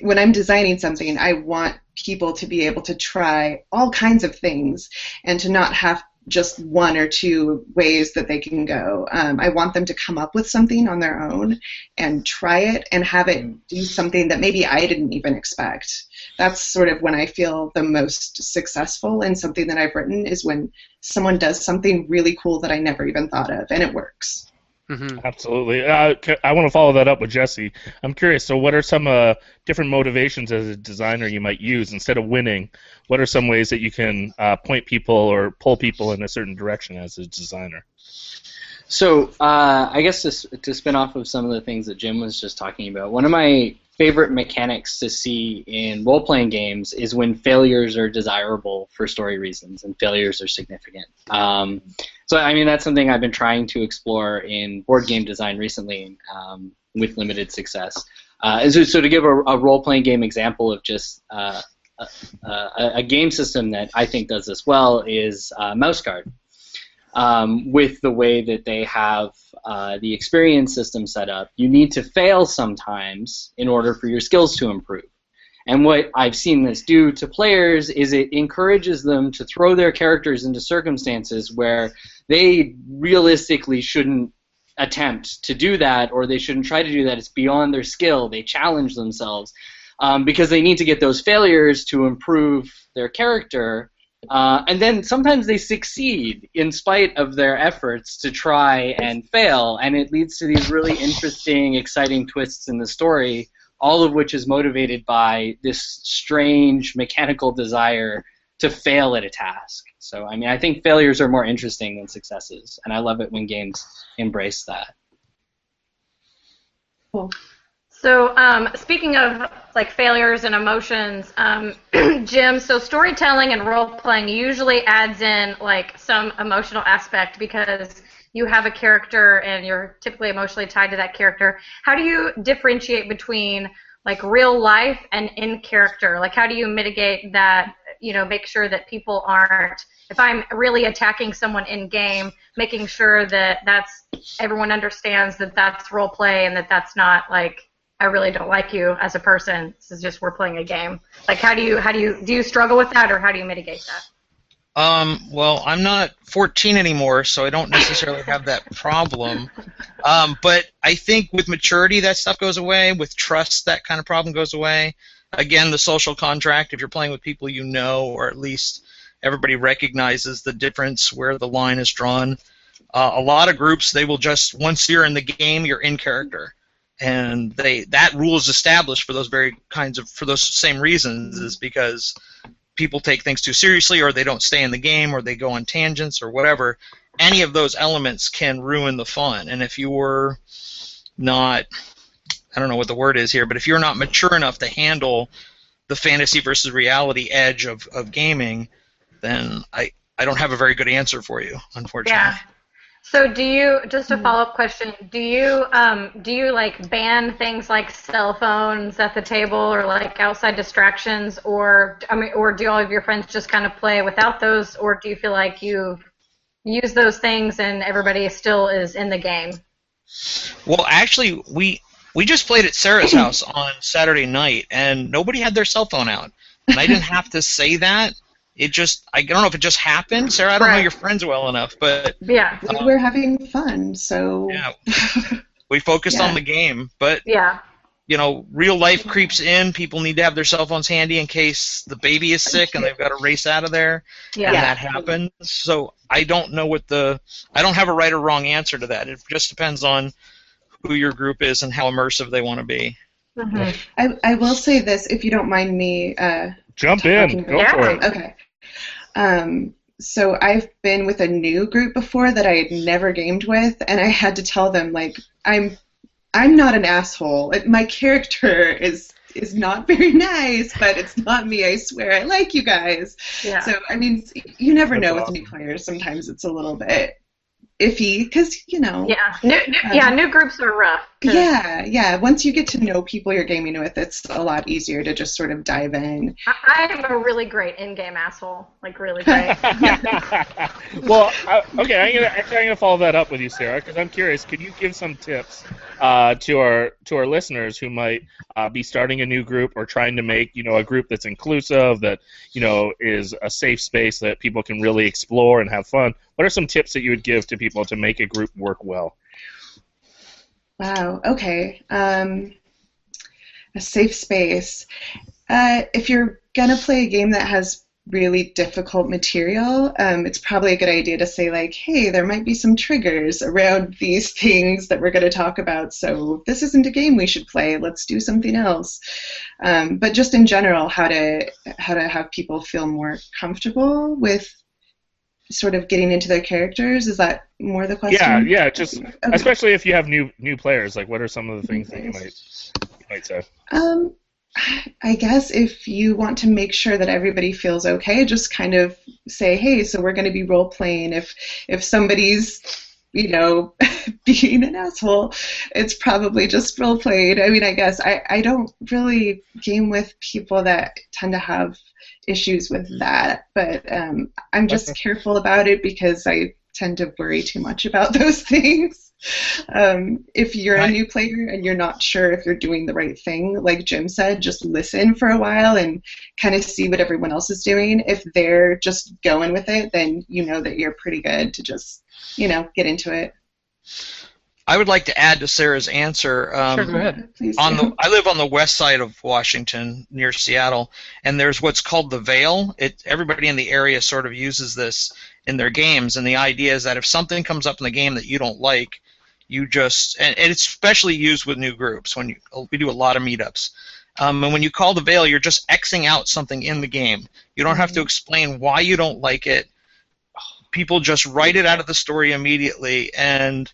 when I'm designing something, I want people to be able to try all kinds of things and to not have just one or two ways that they can go. Um, I want them to come up with something on their own and try it and have it do something that maybe I didn't even expect. That's sort of when I feel the most successful in something that I've written is when someone does something really cool that I never even thought of and it works. Mm-hmm. Absolutely. Uh, I want to follow that up with Jesse. I'm curious. So, what are some uh, different motivations as a designer you might use instead of winning? What are some ways that you can uh, point people or pull people in a certain direction as a designer? So, uh, I guess to, to spin off of some of the things that Jim was just talking about, one of my favorite mechanics to see in role playing games is when failures are desirable for story reasons and failures are significant. Um, so I mean that's something I've been trying to explore in board game design recently um, with limited success. Uh, so, so, to give a, a role-playing game example of just uh, a, a, game system that I think does this well is uh, Mouse Guard. Um, with the way that they have uh, the experience system set up, you need to fail sometimes in order for your skills to improve. And what I've seen this do to players is it encourages them to throw their characters into circumstances where they realistically shouldn't attempt to do that or they shouldn't try to do that. It's beyond their skill. They challenge themselves um, because they need to get those failures to improve their character. Uh, and then sometimes they succeed in spite of their efforts to try and fail, and it leads to these really interesting, exciting twists in the story all of which is motivated by this strange mechanical desire to fail at a task. So, I mean, I think failures are more interesting than successes, and I love it when games embrace that. Cool. So, um, speaking of like failures and emotions, um, Jim, so storytelling and role playing usually adds in like some emotional aspect because you have a character and you're typically emotionally tied to that character. How do you differentiate between like real life and in character? Like how do you mitigate that? You know, make sure that people aren't. If I'm really attacking someone in game, making sure that that's everyone understands that that's role play and that that's not like I really don't like you as a person. This is just we're playing a game. Like how do you how do you do you struggle with that or how do you mitigate that? Um, well, I'm not 14 anymore, so I don't necessarily have that problem. Um, but I think with maturity, that stuff goes away. With trust, that kind of problem goes away. Again, the social contract, if you're playing with people you know, or at least everybody recognizes the difference where the line is drawn. Uh, a lot of groups, they will just, once you're in the game, you're in character. And they that rule is established for those very kinds of for those same reasons is because people take things too seriously or they don't stay in the game or they go on tangents or whatever. Any of those elements can ruin the fun. And if you're not i don't know what the word is here but if you're not mature enough to handle the fantasy versus reality edge of, of gaming then i i don't have a very good answer for you unfortunately. Yeah. So do you just a follow up question? Do you um, do you like ban things like cell phones at the table or like outside distractions, or I mean, or do all of your friends just kind of play without those, or do you feel like you use those things and everybody still is in the game? Well, actually, we we just played at Sarah's house on Saturday night, and nobody had their cell phone out, and I didn't have to say that. It just I don't know if it just happened, Sarah. I don't know your friends well enough, but Yeah, We were having fun, so yeah, we focused Yeah. on the game. But yeah, you know, real life creeps in. People need to have their cell phones handy in case the baby is sick and they've got to race out of there. yeah. and that happens. So I don't know what the I don't have a right or wrong answer to that. It just depends on who your group is and how immersive they want to be. Mhm. I, I will say this, if you don't mind me uh, Jump in. Go Yeah. for it. Okay. Um, so I've been with a new group before that I had never gamed with, and I had to tell them like I'm I'm not an asshole. It, my character is is not very nice, but it's not me. I swear. I like you guys. yeah. So I mean, you never That's know with new players. Sometimes it's a little bit iffy because you know. yeah, new, new, Um, yeah, new groups are rough. 'Cause- Yeah, yeah. Once you get to know people you're gaming with, it's a lot easier to just sort of dive in. I, I am a really great in-game asshole, like really great. well, uh, okay, I'm gonna actually I'm gonna follow that up with you, Sarah, because I'm curious. Could you give some tips uh, to our to our listeners who might uh, be starting a new group or trying to make you know a group that's inclusive, that you know is a safe space that people can really explore and have fun? What are some tips that you would give to people to make a group work well? Wow. Okay. Um, a safe space. Uh, if you're gonna play a game that has really difficult material, um, it's probably a good idea to say like, "Hey, there might be some triggers around these things that we're going to talk about. So this isn't a game we should play. Let's do something else." Um, but just in general, how to how to have people feel more comfortable with sort of getting into their characters. Is that more the question? Yeah, yeah, just Okay. especially if you have new new players. Like, what are some of the things that you might you might say? Um, I guess if you want to make sure that everybody feels okay, just kind of say, "Hey, so we're going to be role playing. If if somebody's, you know, being an asshole, it's probably just role playing." I mean, I guess I I don't really game with people that tend to have issues with that, but um, I'm just careful about it because I tend to worry too much about those things. Um, if you're a new player and you're not sure if you're doing the right thing, like Jim said, just listen for a while and kind of see what everyone else is doing. If they're just going with it, then you know that you're pretty good to just, you know, get into it. I would like to add to Sarah's answer. Um, Sure, go ahead. Please on do. the I live on the west side of Washington near Seattle and there's what's called the Veil. It everybody in the area sort of uses this in their games and the idea is that if something comes up in the game that you don't like, you just and, and it's especially used with new groups when you we do a lot of meetups. Um, and when you call the Veil, you're just Xing out something in the game. You don't have to explain why you don't like it. People just write it out of the story immediately, and it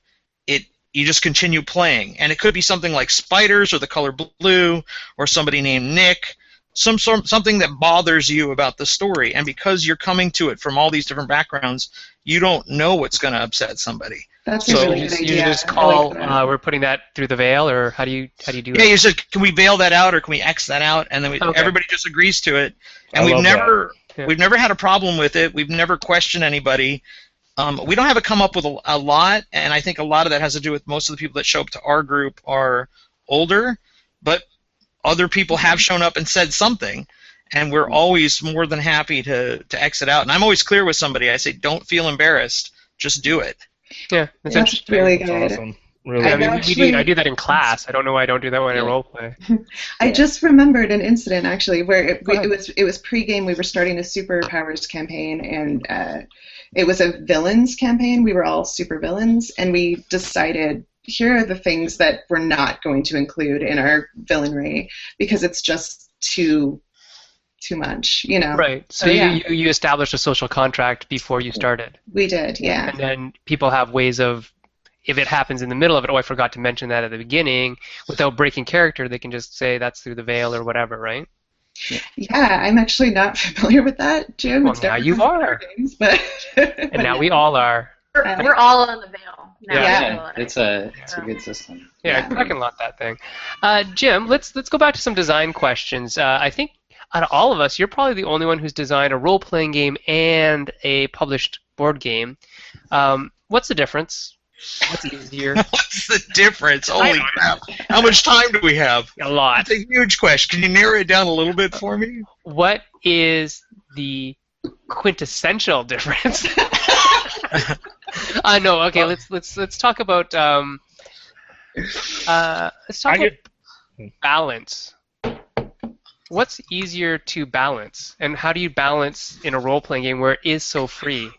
you just continue playing. And it could be something like spiders or the color blue or somebody named Nick, some sort something that bothers you about the story. And because you're coming to it from all these different backgrounds, you don't know what's going to upset somebody. That's So really you good just, idea. you just I like uh, we're putting that through the veil, or how do you how do you do Yeah, it? you said, can we bail that out or can we X that out? And then we, Okay. everybody just agrees to it. And I we've never Yeah. we've never had a problem with it. We've never questioned anybody. Um, we don't have it come up with a, a lot, and I think a lot of that has to do with most of the people that show up to our group are older, but other people have shown up and said something, and we're always more than happy to to exit out. And I'm always clear with somebody. I say, don't feel embarrassed, just do it. Yeah, that's That's interesting. really That's awesome. Really. I I mean, we- we actually- do, I do that in class. I don't know why I don't do that when I role play. I just remembered an incident actually where it, we, it was it was pre-game. We were starting a superpowers campaign, and uh, it was a villains campaign. We were all super villains, and we decided here are the things that we're not going to include in our villainry because it's just too too much. You know, Right. So So, you, yeah. you you established a social contract before you started, we did. Yeah. and then people have ways of. If it happens in the middle of it, oh, I forgot to mention that at the beginning, without breaking character, they can just say that's through the veil or whatever, right? Yeah, I'm actually not familiar with that, Jim. Well, It's now you come up in are. Games, but And now we all are. We're, we're all on the veil. Now. Yeah. Yeah, it's a it's a good system. Yeah, Yeah. I can lot that thing. Uh, Jim, let's let's go back to some design questions. Uh, I think out of all of us, you're probably the only one who's designed a role-playing game and a published board game. Um, what's the difference? What's easier? What's the difference? Holy crap! How much time do we have? a lot. That's a huge question. Can you narrow it down a little bit for me? What is the quintessential difference? uh, no, okay. Let's let's let's talk about um, uh, let's talk I about get- balance. What's easier to balance, and how do you balance in a role-playing game where it is so free?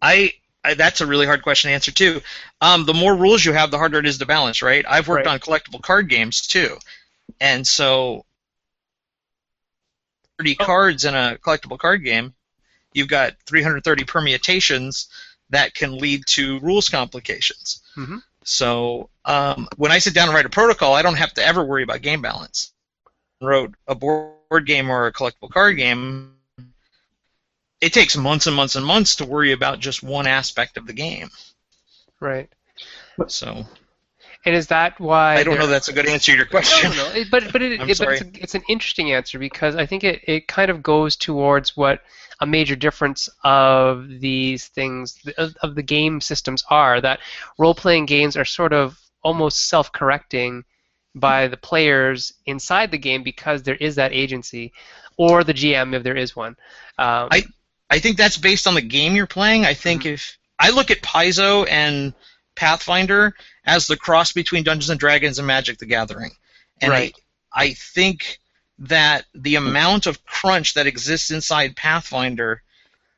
I, I that's a really hard question to answer too. Um, the more rules you have, the harder it is to balance, right? I've worked Right. on collectible card games too, and so 30 Oh. cards in a collectible card game, you've got 330 permutations that can lead to rules complications. Mhm. So um, when I sit down and write a protocol, I don't have to ever worry about game balance. Wrote a board game or a collectible card game, it takes months and months and months to worry about just one aspect of the game. Right. So And is that why I don't know that's a good answer to your question. No, no, but but, it, it, but it's, a, it's an interesting answer because I think it, it kind of goes towards what a major difference of these things of, of the game systems are that role-playing games are sort of almost self-correcting by the players inside the game because there is that agency or the GM if there is one. Um, I- I think that's based on the game you're playing. I think Mm-hmm. if I look at Paizo and Pathfinder as the cross between Dungeons and Dragons and Magic the Gathering. And Right. I, I think that the amount of crunch that exists inside Pathfinder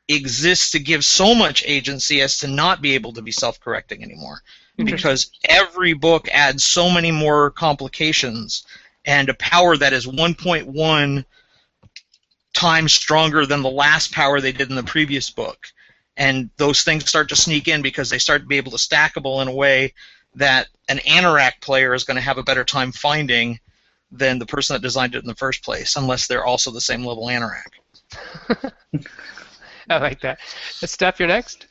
exists to give so much agency as to not be able to be self-correcting anymore. Because every book adds so many more complications and a power that is 1.1 times stronger than the last power they did in the previous book. And those things start to sneak in because they start to be able to stackable in a way that an Anorak player is going to have a better time finding than the person that designed it in the first place, unless they're also the same level Anorak. I like that. Steph, you're next.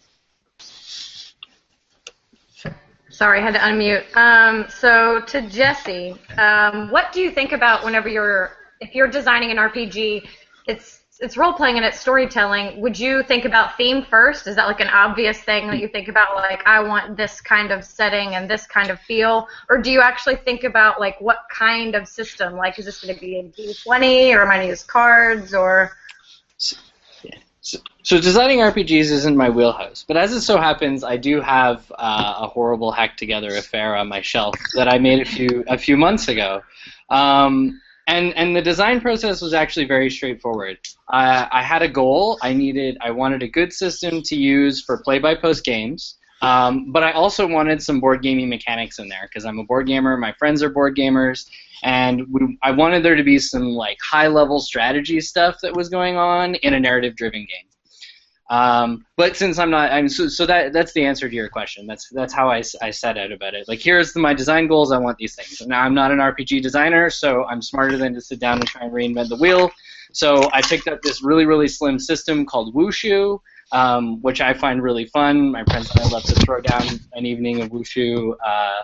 Sorry, I had to unmute. Um, so to Jesse, um, what do you think about whenever you're if you're designing an RPG? It's it's role playing and it's storytelling. Would you think about theme first? Is that like an obvious thing that you think about? Like I want this kind of setting and this kind of feel, or do you actually think about like what kind of system? Like is this going to be a D20 or am I going to use cards or? So designing RPGs isn't my wheelhouse, but as it so happens, I do have uh, a horrible hack together affair on my shelf that I made a few a few months ago, um, and and the design process was actually very straightforward. I, I had a goal. I needed I wanted a good system to use for play by post games, um, but I also wanted some board gaming mechanics in there because I'm a board gamer. My friends are board gamers, and we, I wanted there to be some like high level strategy stuff that was going on in a narrative driven game. Um, but since I'm not, I'm so, so that that's the answer to your question. That's that's how I, I set out about it. Like here's my design goals. I want these things. Now I'm not an RPG designer, so I'm smarter than to sit down and try and reinvent the wheel. So I picked up this really really slim system called Wushu um, which I find really fun. My friends and I love to throw down an evening of wushu. Uh,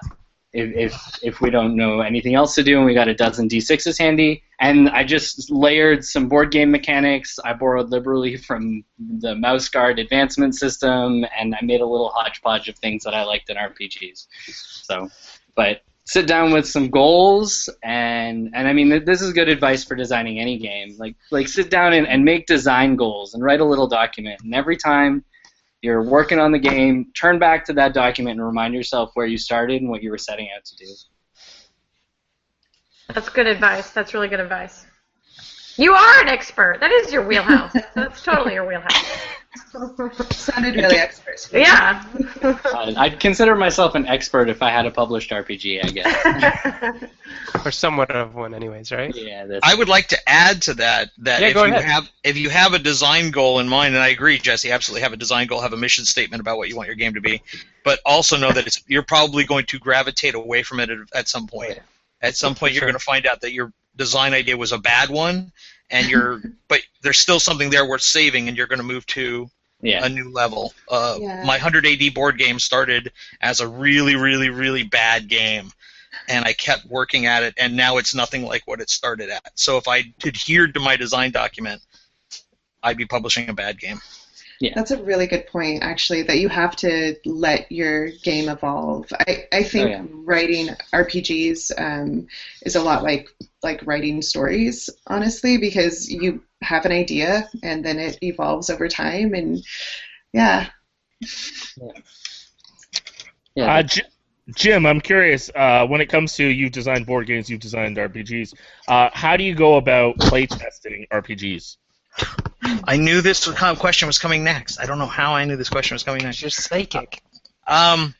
if, if if we don't know anything else to do and we got a dozen d6s handy. And i just layered some board game mechanics. I borrowed liberally from the mouse guard advancement system and i made a little hodgepodge of things that i liked in rpgs so but sit down with some goals and and i mean this is good advice for designing any game. Like like sit down and, and make design goals and write a little document. And every time you're working on the game, turn back to that document and remind yourself where you started and what you were setting out to do. That's good advice. That's really good advice. You are an expert. That is your wheelhouse. That's totally your wheelhouse. Sounded really expert. Yeah. Uh, I'd consider myself an expert if I had a published RPG, I guess. or somewhat of one, anyways, right? Yeah. That's, I would like to add to that that Yeah, if you ahead. have if you have a design goal in mind, and I agree, Jesse, absolutely have a design goal, have a mission statement about what you want your game to be, but also know that it's you're probably going to gravitate away from it at, at some point. At some point, you're going to find out that your design idea was a bad one, and you're but there's still something there worth saving, and you're going to move to yeah. a new level. Uh, Yeah. My 100 AD board game started as a really, really, really bad game, and I kept working at it, and now it's nothing like what it started at. So if I adhered to my design document, I'd be publishing a bad game. That's a really good point, actually, that you have to let your game evolve. I, I think Oh, yeah. writing RPGs um, is a lot like like writing stories, honestly, because you have an idea and then it evolves over time, and yeah, yeah. Uh, J- Jim, I'm curious. Uh, when it comes to you've designed board games, you've designed RPGs. Uh, how do you go about playtesting RPGs? I knew this kind of question was coming next. I don't know how I knew this question was coming next. You're psychic. Um,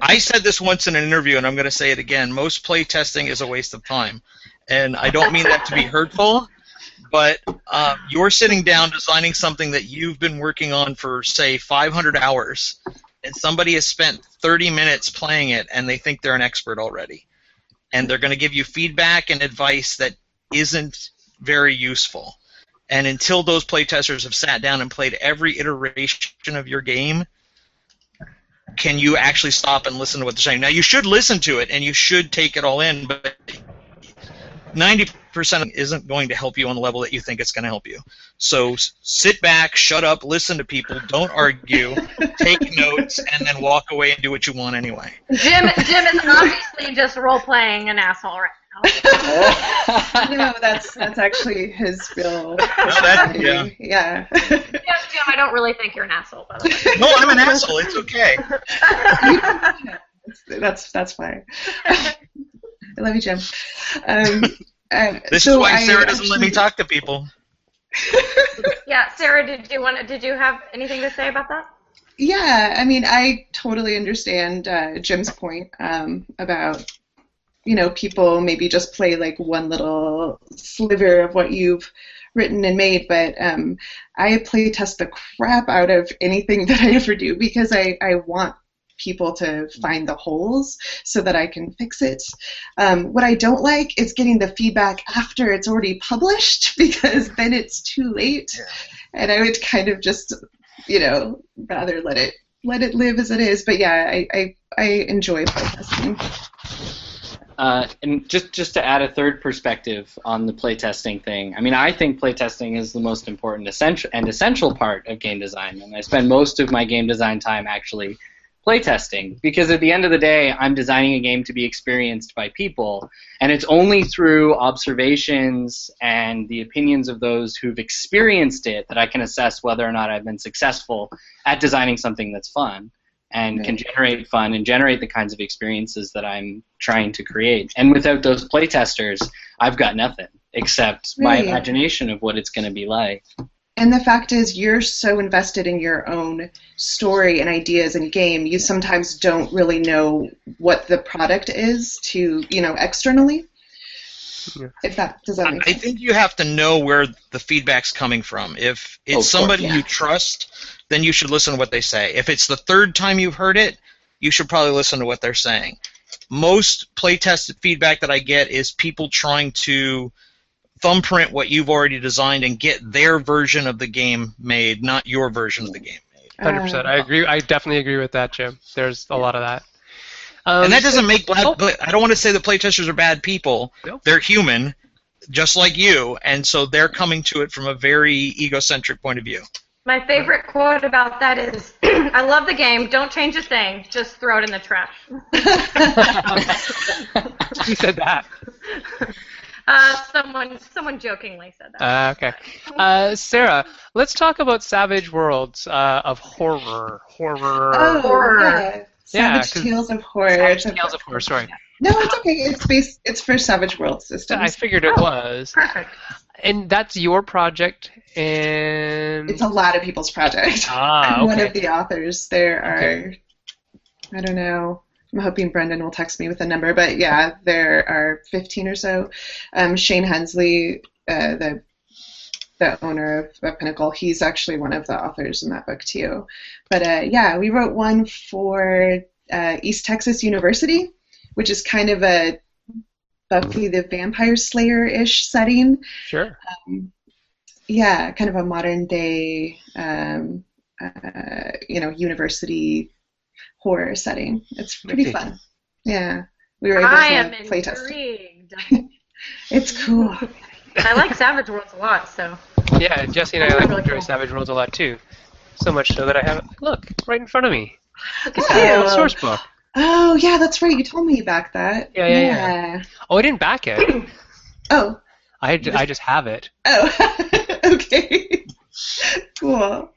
I said this once in an interview, and I'm going to say it again. Most playtesting is a waste of time, and I don't mean that to be hurtful, but um, you're sitting down designing something that you've been working on for, say, 500 hours, and somebody has spent 30 minutes playing it, and they think they're an expert already, and they're going to give you feedback and advice that isn't very useful. And until those playtesters have sat down and played every iteration of your game, can you actually stop and listen to what they're saying? Now you should listen to it and you should take it all in, but 90% isn't going to help you on the level that you think it's going to help you. So sit back, shut up, listen to people, don't argue, take notes, and then walk away and do what you want anyway. Jim Jim is obviously just role playing an asshole right now. no, that's that's actually his bill. that- yeah. yeah. Yeah, Jim, I don't really think you're an asshole, by the way. No, I'm an asshole. It's okay. that's that's fine. I love you, Jim. Um, uh, This so is why I Sarah doesn't let me talk to people. Yeah, Sarah, did you want did you have anything to say about that? Yeah, I mean, I totally understand uh, Jim's point um, about, you know, people maybe just play like one little sliver of what you've written and made, but um, I play test the crap out of anything that I ever do because I, I want people to find the holes so that I can fix it. Um, what I don't like is getting the feedback after it's already published because then it's too late. And I would kind of just you know, rather let it let it live as it is. But yeah, I I, I enjoy playtesting. Uh, and just just to add a third perspective on the playtesting thing, I mean, I think playtesting is the most important essential and essential part of game design, and I spend most of my game design time actually playtesting because at the end of the day, I'm designing a game to be experienced by people, and it's only through observations and the opinions of those who've experienced it that I can assess whether or not I've been successful at designing something that's fun and can generate fun and generate the kinds of experiences that I'm trying to create. And without those playtesters, I've got nothing except my imagination of what it's going to be like. And the fact is, you're so invested in your own story and ideas and game, you sometimes don't really know what the product is to, you know, externally. Yeah. If that does that I make I sense? think you have to know where the feedback's coming from. If it's Oh, of course, somebody yeah. you trust, then you should listen to what they say. If it's the third time you've heard it, you should probably listen to what they're saying. Most playtest feedback that I get is people trying to thumbprint what you've already designed and get their version of the game made, not your version of the game made. Hundred percent. I agree. I definitely agree with that, Jim. There's a lot of that. Um, and that doesn't make bad. oh. but I don't want to say the playtesters are bad people. Nope. They're human, just like you, and so they're coming to it from a very egocentric point of view. My favorite quote about that is, "I love the game. Don't change a thing. Just throw it in the trash." Who said that? Uh, someone, someone jokingly said that. Uh, okay. Uh, Sarah, let's talk about Savage Worlds uh, of Horror. Horror. Oh, Horror. yeah. Yeah, Savage 'cause- Tales of Horror. Savage It's a- Tales of Horror. Sorry, No, it's okay. It's based. It's for Savage World Systems. I figured it Oh. was. Perfect. And that's your project, and It's a lot of people's project. ah, I'm one of the authors. There are, Okay. I don't know. I'm hoping Brendan will text me with a number, but yeah, there are 15 or so. Um, Shane Hensley, uh, the the owner of, of Pinnacle, he's actually one of the authors in that book too. But uh, yeah, we wrote one for uh, East Texas University, which is kind of a Buffy the Vampire Slayer ish setting Sure. yeah, kind of a modern day, um, uh, you know, university horror setting. It's pretty Nifty. fun. Yeah, we were able I to am play test. it. intrigued. It's cool. I like Savage Worlds a lot, so Yeah, Jesse and I like Really enjoy cool. Savage Worlds a lot too. So much so that I have it. Look, right in front of me. look at a you. source book. Oh yeah, that's right. You told me you backed that. Yeah, yeah, yeah. Oh, I didn't back it. Oh, I, I just have it. oh, okay. cool.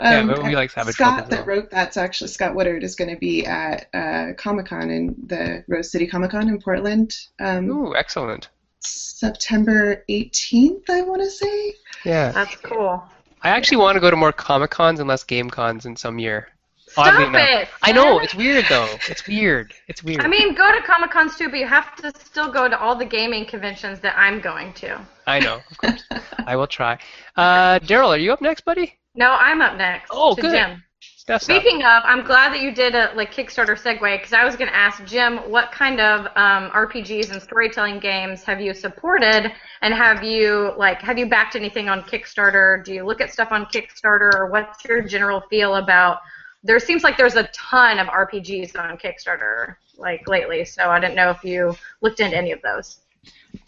Yeah, Um, but we like Savage Scott Worlds that well. wrote that's actually Scott Woodard is going to be at uh, Comic Con in the Rose City Comic Con in Portland. Um, Ooh, excellent. September 18th, I want to say. Yeah. That's cool. I actually want to go to more Comic Cons and less Game Cons in some year. Stop Oddly enough. I know, it's weird though. It's weird. It's weird. I mean, go to Comic Cons too, but you have to still go to all the gaming conventions that I'm going to. I know, of course. I will try. Uh, Daryl, are you up next, buddy? No, I'm up next. Oh, good. Jim. Stuff's up. Speaking of, I'm glad that you did a like Kickstarter segue because I was going to ask Jim what kind of um, RPGs and storytelling games have you supported, and have you like have you backed anything on Kickstarter? Do you look at stuff on Kickstarter, or what's your general feel about? There seems like there's a ton of RPGs on Kickstarter like lately, so I didn't know if you looked into any of those.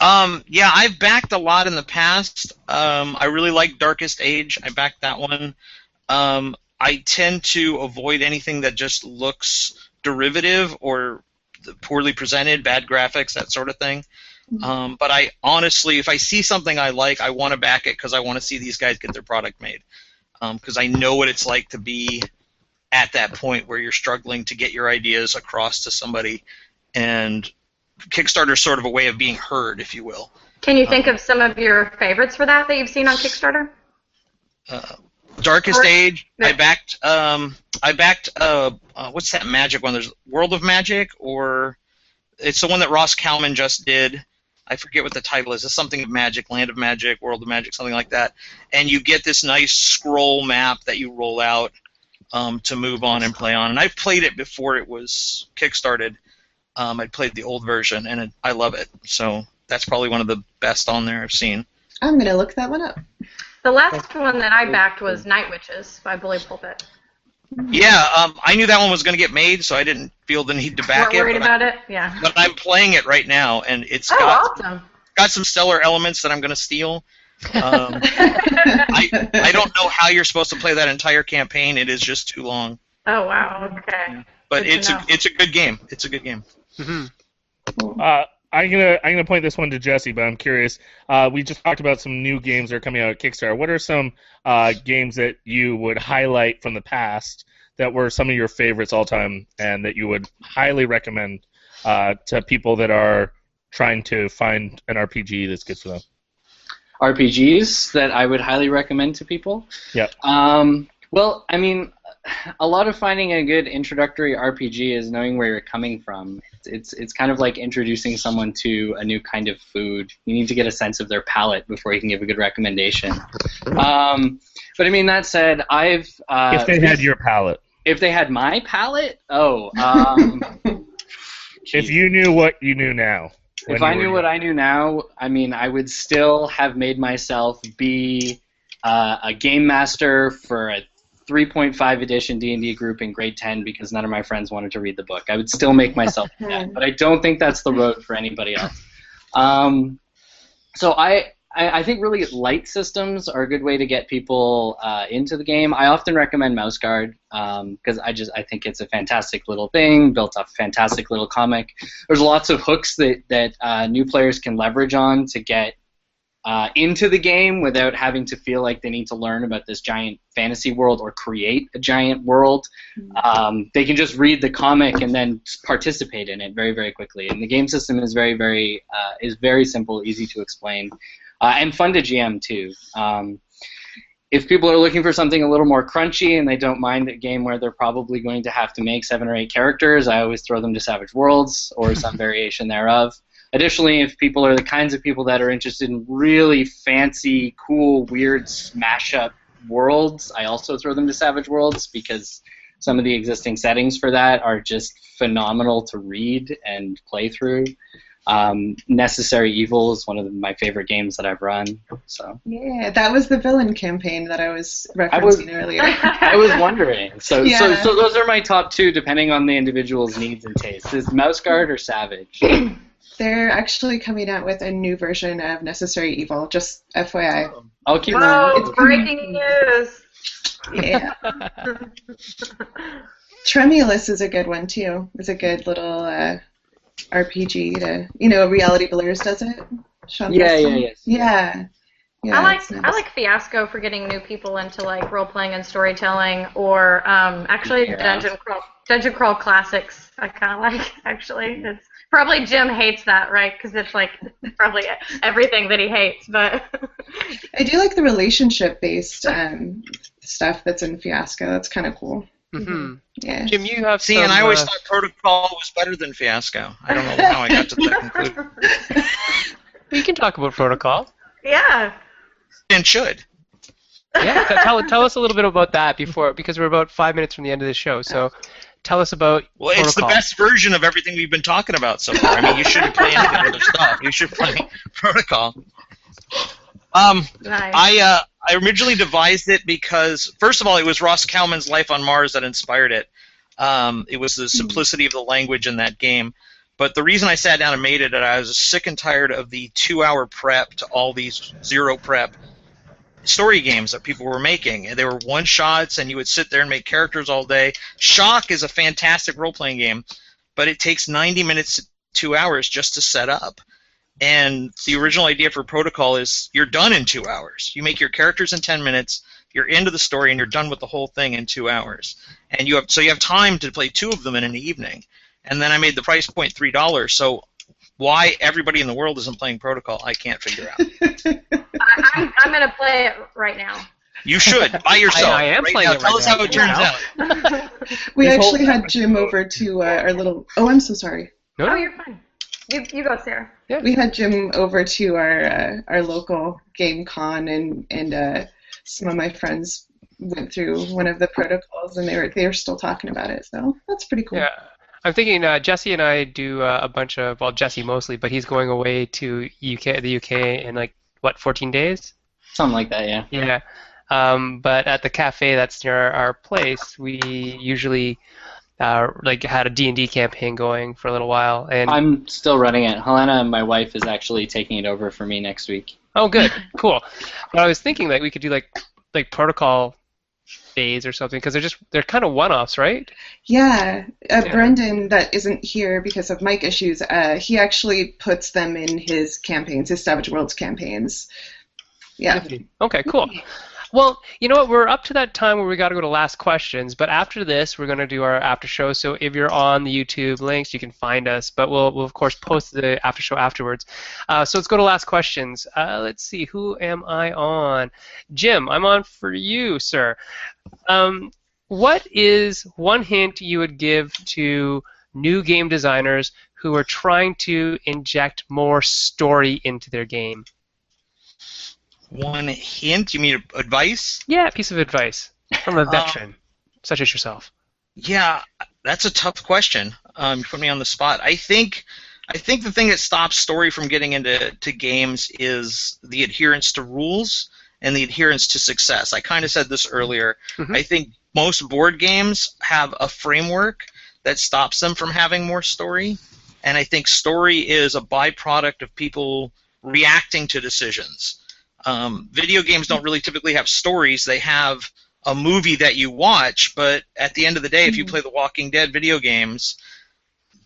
Um, yeah, I've backed a lot in the past. Um, I really like Darkest Age. I backed that one. Um, I tend to avoid anything that just looks derivative or poorly presented, bad graphics, that sort of thing. Um, but I honestly, if I see something I like, I want to back it because I want to see these guys get their product made. Um because I know what it's like to be at that point where you're struggling to get your ideas across to somebody, and Kickstarter is sort of a way of being heard, if you will. Can you think of some of your favorites for that that you've seen on Kickstarter? Uh, Darkest Or- Age. I backed. Um, I backed. Uh, uh, what's that Magic one? There's World of Magic, or it's the one that Ross Cowman just did. I forget what the title is. It's something of Magic, Land of Magic, World of Magic, something like that. And you get this nice scroll map that you roll out um, to move on and play on. And I've played it before it was kickstarted. Um, I played the old version, and it, I love it. So that's probably one of the best on there I've seen. I'm gonna look that one up. The last one that I backed was Night Witches by Bully Pulpit. Yeah, um, I knew that one was going to get made, so I didn't feel the need to back Weren't it. worried but I- about it? Yeah. but I'm playing it right now, and it's Oh, got awesome. got some stellar elements that I'm going to steal. Um, I I don't know how you're supposed to play that entire campaign. It is just too long. Oh wow. Okay. But Good it's a know. it's a good game. It's a good game. hmm Uh, I'm gonna I'm gonna point this one to Jesse, but I'm curious. Uh, we just talked about some new games that are coming out at Kickstarter. What are some uh, games that you would highlight from the past that were some of your favorites all time, and that you would highly recommend uh, to people that are trying to find an RPG that's good for them? RPGs that I would highly recommend to people. Yep. Um, well, I mean, a lot of finding a good introductory RPG is knowing where you're coming from. It's, it's it's kind of like introducing someone to a new kind of food. You need to get a sense of their palate before you can give a good recommendation. Um, but I mean, that said, I've uh, if they had your palette, if they had my palate, oh, um, if you knew what you knew now, if I knew what I knew now, I mean, I would still have made myself be uh, a game master for a 3.5 edition D&D group in grade 10 because none of my friends wanted to read the book. I would still make myself that, but I don't think that's the road for anybody else. Um, so I, I, I think really light systems are a good way to get people uh, into the game. I often recommend Mouse Guard because I just I think it's a fantastic little thing, built up fantastic little comic. There's lots of hooks that that uh, new players can leverage on to get uh, into the game without having to feel like they need to learn about this giant fantasy world or create a giant world. Um, they can just read the comic and then participate in it very, very quickly. And the game system is very, very uh, is very simple, easy to explain, uh, and fun to GM too. Um, if people are looking for something a little more crunchy and they don't mind a game where they're probably going to have to make seven or eight characters, I always throw them to Savage Worlds or some variation thereof. Additionally, if people are the kinds of people that are interested in really fancy, cool, weird smash up worlds, I also throw them to Savage Worlds because some of the existing settings for that are just phenomenal to read and play through. Um, Necessary Evil is one of my favorite games that I've run. So Yeah, that was the villain campaign that I was referencing was- earlier. I was wondering. So, so, so those are my top two, depending on the individual's needs and tastes. Is Mouse Guard or Savage? They're actually coming out with a new version of Necessary Evil, just FYI. I'll keep Whoa, It's- breaking news. Yeah. Tremulus is a good one too. It's a good little uh, RPG to, you know, Reality Blurs does it. Sean Yeah, yeah, yes. Yeah. Yeah, I like nice. I like Fiasco for getting new people into like role playing and storytelling, or um, actually Yeah. Dungeon Crawl Dungeon Crawl Classics. I kind of like actually. It's probably Jim hates that, right? Because it's like probably everything that he hates. But I do like the relationship based um, stuff that's in Fiasco. That's kind of cool. hmm Yeah. Jim, you have See, some, and I always uh, thought Protocol was better than Fiasco. I don't know how I got to that conclusion. we can talk about protocol. yeah, And should. Yeah, tell tell us a little bit about that before because we're about five minutes from the end of the show. So, tell us about Well, it's the best version of everything we've been talking about so far. I mean, you shouldn't play any other stuff. You should play Protocol. Um, nice. I uh, I originally devised it because first of all, it was Ross Cowman's Life on Mars that inspired it. Um, it was the simplicity of the language in that game. But the reason I sat down and made it, I was sick and tired of the two-hour prep to all these zero prep story games that people were making. And they were one shots, and you would sit there and make characters all day. Shock is a fantastic role-playing game, but it takes 90 minutes to two hours just to set up. And the original idea for Protocol is you're done in two hours. You make your characters in 10 minutes, you're into the story, and you're done with the whole thing in two hours. And you have so you have time to play two of them in an evening. And then I made the price point three dollars. So why everybody in the world isn't playing Protocol, I can't figure out. I, I'm, I'm gonna play it right now. You should by yourself. I am right playing now. it Tell right us now. how it turns out. we This actually had Jim over to uh, our little. Oh, I'm so sorry. No, Oh, you're fine. You you go, Sarah. Yeah. We had Jim over to our uh, our local game con, and and uh, some of my friends went through one of the protocols, and they were they were still talking about it. So that's pretty cool. Yeah. I'm thinking uh, Jesse and I do uh, a bunch of well Jesse mostly, but he's going away to UK the UK in like what 14 days. Something like that, yeah. Yeah. Um, but at the cafe that's near our, place, we usually uh, like had a D&D campaign going for a little while. And I'm still running it. Helena, my wife, is actually taking it over for me next week. oh, good, cool. But I was thinking like we could do like like protocol days or something because they're just they're kind of one-offs, right? Yeah, uh, Yeah. Brendan, that isn't here because of mic issues. Uh, he actually puts them in his campaigns, his Savage Worlds campaigns. Yeah. Okay, cool. Well, you know what? We're up to that time where we got to go to last questions. But after this, we're going to do our after show. So if you're on the YouTube links, you can find us. But we'll, we'll of course post the after show afterwards. Uh, so let's go to last questions. Uh, let's see. Who am I on? Jim, I'm on for you, sir. Um, what is one hint you would give to new game designers who are trying to inject more story into their game? One hint? You mean advice? Yeah, piece of advice from a Um, veteran such as yourself. Yeah, that's a tough question. Um, you put me on the spot. I think I think the thing that stops story from getting into to games is the adherence to rules and the adherence to success. I kind of said this earlier. Mhm. I think most board games have a framework that stops them from having more story, and I think story is a byproduct of people reacting to decisions. Um, video games don't really typically have stories; they have a movie that you watch. But at the end of the day, if you Mhm. play the Walking Dead video games,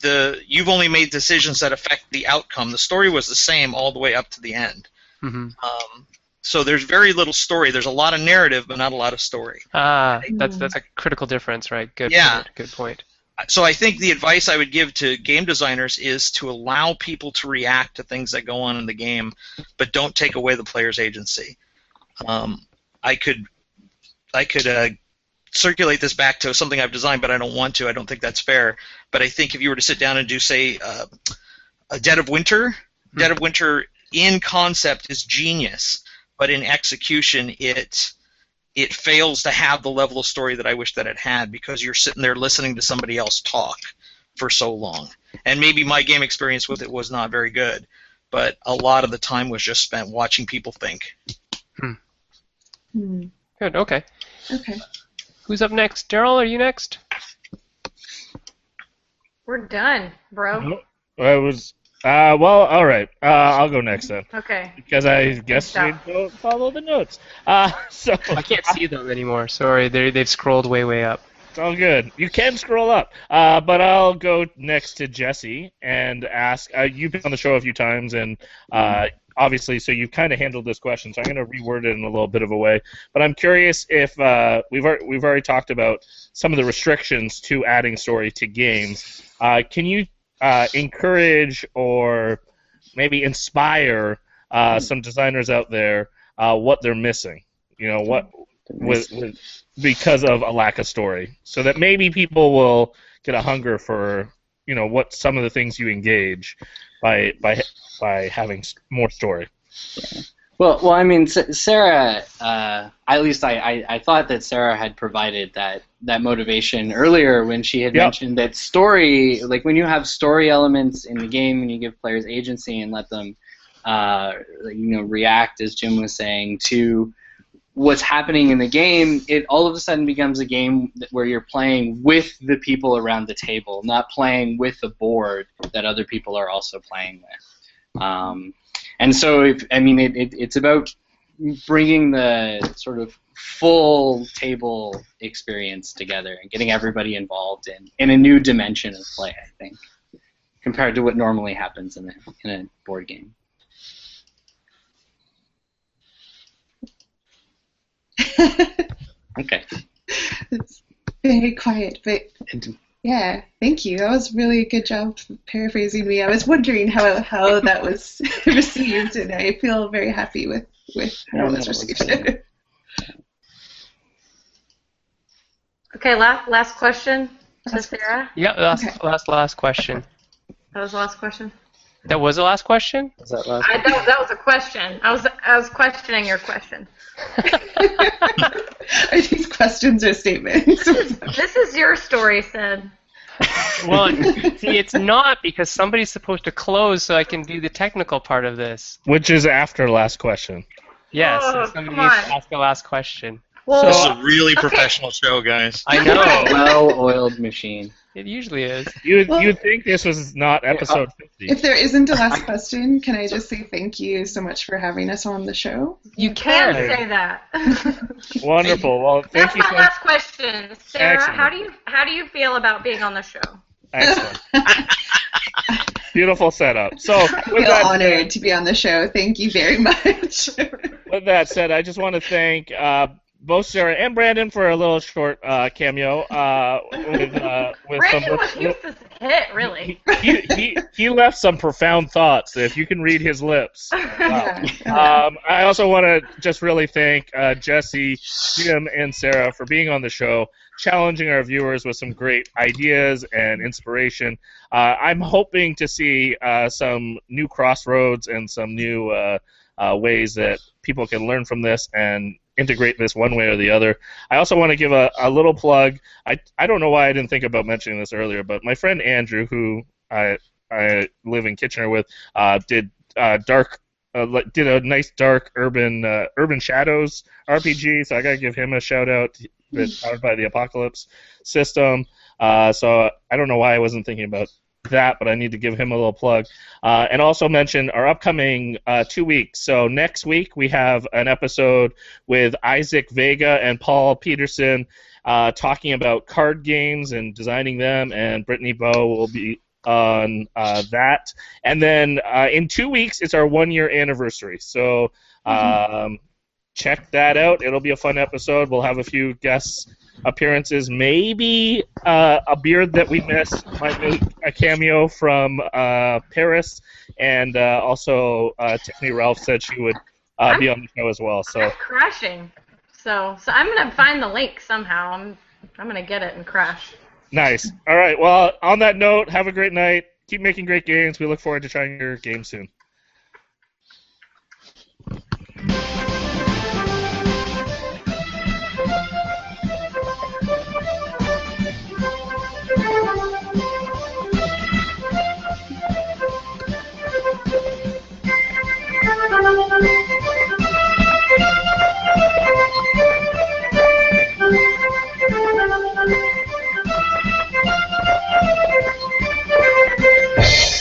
the you've only made decisions that affect the outcome. The story was the same all the way up to the end. hmm Um, so there's very little story. There's a lot of narrative, but not a lot of story. Ah, that's that's a critical difference, right? Good. Yeah. Point. Good point. So I think the advice I would give to game designers is to allow people to react to things that go on in the game, but don't take away the player's agency. Um, I could, I could uh, circulate this back to something I've designed, but I don't want to. I don't think that's fair. But I think if you were to sit down and do, say, uh, a Dead of Winter, Dead of Winter in concept is genius, but in execution it it fails to have the level of story that I wish that it had because you're sitting there listening to somebody else talk for so long. And maybe my game experience with it was not very good, but a lot of the time was just spent watching people think. Hmm. Good. Okay. Okay. Who's up next? Daryl, are you next? We're done, bro. I was. Uh, well, all right. Uh, I'll go next then, Okay. because I guess we don't follow the notes. Uh, so I can't see them anymore. Sorry, they they've scrolled way way up. It's all good. You can scroll up. Uh, but I'll go next to Jesse and ask. Uh, you've been on the show a few times, and uh, obviously, so you've kind of handled this question. So I'm going to reword it in a little bit of a way. But I'm curious if uh, we've al- we've already talked about some of the restrictions to adding story to games. Uh, can you uh, encourage or maybe inspire uh, some designers out there uh, what they're missing? You know what with, with because of a lack of story, so that maybe people will get a hunger for you know what some of the things you engage by by by having more story. Well, well, I mean, Sarah. Uh, at least I, I, I thought that Sarah had provided that that motivation earlier when she had Yep. mentioned that story, like when you have story elements in the game and you give players agency and let them, uh, you know, react as Jim was saying to what's happening in the game, it all of a sudden becomes a game where you're playing with the people around the table, not playing with the board that other people are also playing with. Um, and so, if, I mean, it, it, it's about bringing the sort of full table experience together and getting everybody involved in, in a new dimension of play, I think, compared to what normally happens in a, in a board game. Okay. it's very quiet, but yeah, thank you. That was really a good job paraphrasing me. I was wondering how how that was received, and I feel very happy with with how no, it was received. Okay. Last last question to Sarah. Yeah, last Okay. last last question. That was the last question. That was the last question. Was that last? I, that, that was a question. I was I was questioning your question. Are these questions or statements? This is your story, Sid. Well, see, it's not because somebody's supposed to close so I can do the technical part of this. Which is after last question. Yes, Oh, somebody needs on. to ask the last question. Well, This is a really professional show, guys. I know. well-oiled machine. It usually is. You Well- you'd think this was not episode 50. if there isn't a last question, can I just say thank you so much for having us on the show? You can can. say that. Wonderful. Well, thank That's you my so last question, Sarah. Excellent. How do you how do you feel about being on the show? Excellent. Beautiful setup. So, I with feel that, honored to be on the show. Thank you very much. with that said, I just want to thank uh, both Sarah and Brandon for a little short uh, cameo uh, with, uh, with some. Brandon was useless hit, really. He, he, he left some profound thoughts. If you can read his lips. Wow. Um, I also want to just really thank uh, Jesse, Jim, and Sarah for being on the show, challenging our viewers with some great ideas and inspiration. Uh, I'm hoping to see uh, some new crossroads and some new uh, uh, ways that people can learn from this and integrate this one way or the other. I also want to give a, a little plug. I, I don't know why I didn't think about mentioning this earlier, but my friend Andrew, who I I live in Kitchener with, uh, did uh, dark. Uh, did a nice dark urban uh, urban shadows RPG, so I gotta give him a shout out. Powered by the Apocalypse system. Uh, so I don't know why I wasn't thinking about that, but I need to give him a little plug. Uh, and also mention our upcoming uh, two weeks. So next week we have an episode with Isaac Vega and Paul Peterson uh, talking about card games and designing them, and Brittanie Boe will be on uh, that. And then uh, in two weeks it's our one year anniversary. So. Um, check that out. It'll be a fun episode. We'll have a few guests appearances. Maybe uh, a beard that we missed might make a cameo from uh, Paris, and uh, also uh, Tiffany Ralph said she would uh, be on the show as well. So I'm crashing. So so I'm gonna find the link somehow. I'm I'm gonna get it and crash. nice. All right. Well, on that note, have a great night. Keep making great games. We look forward to trying your game soon. Amen.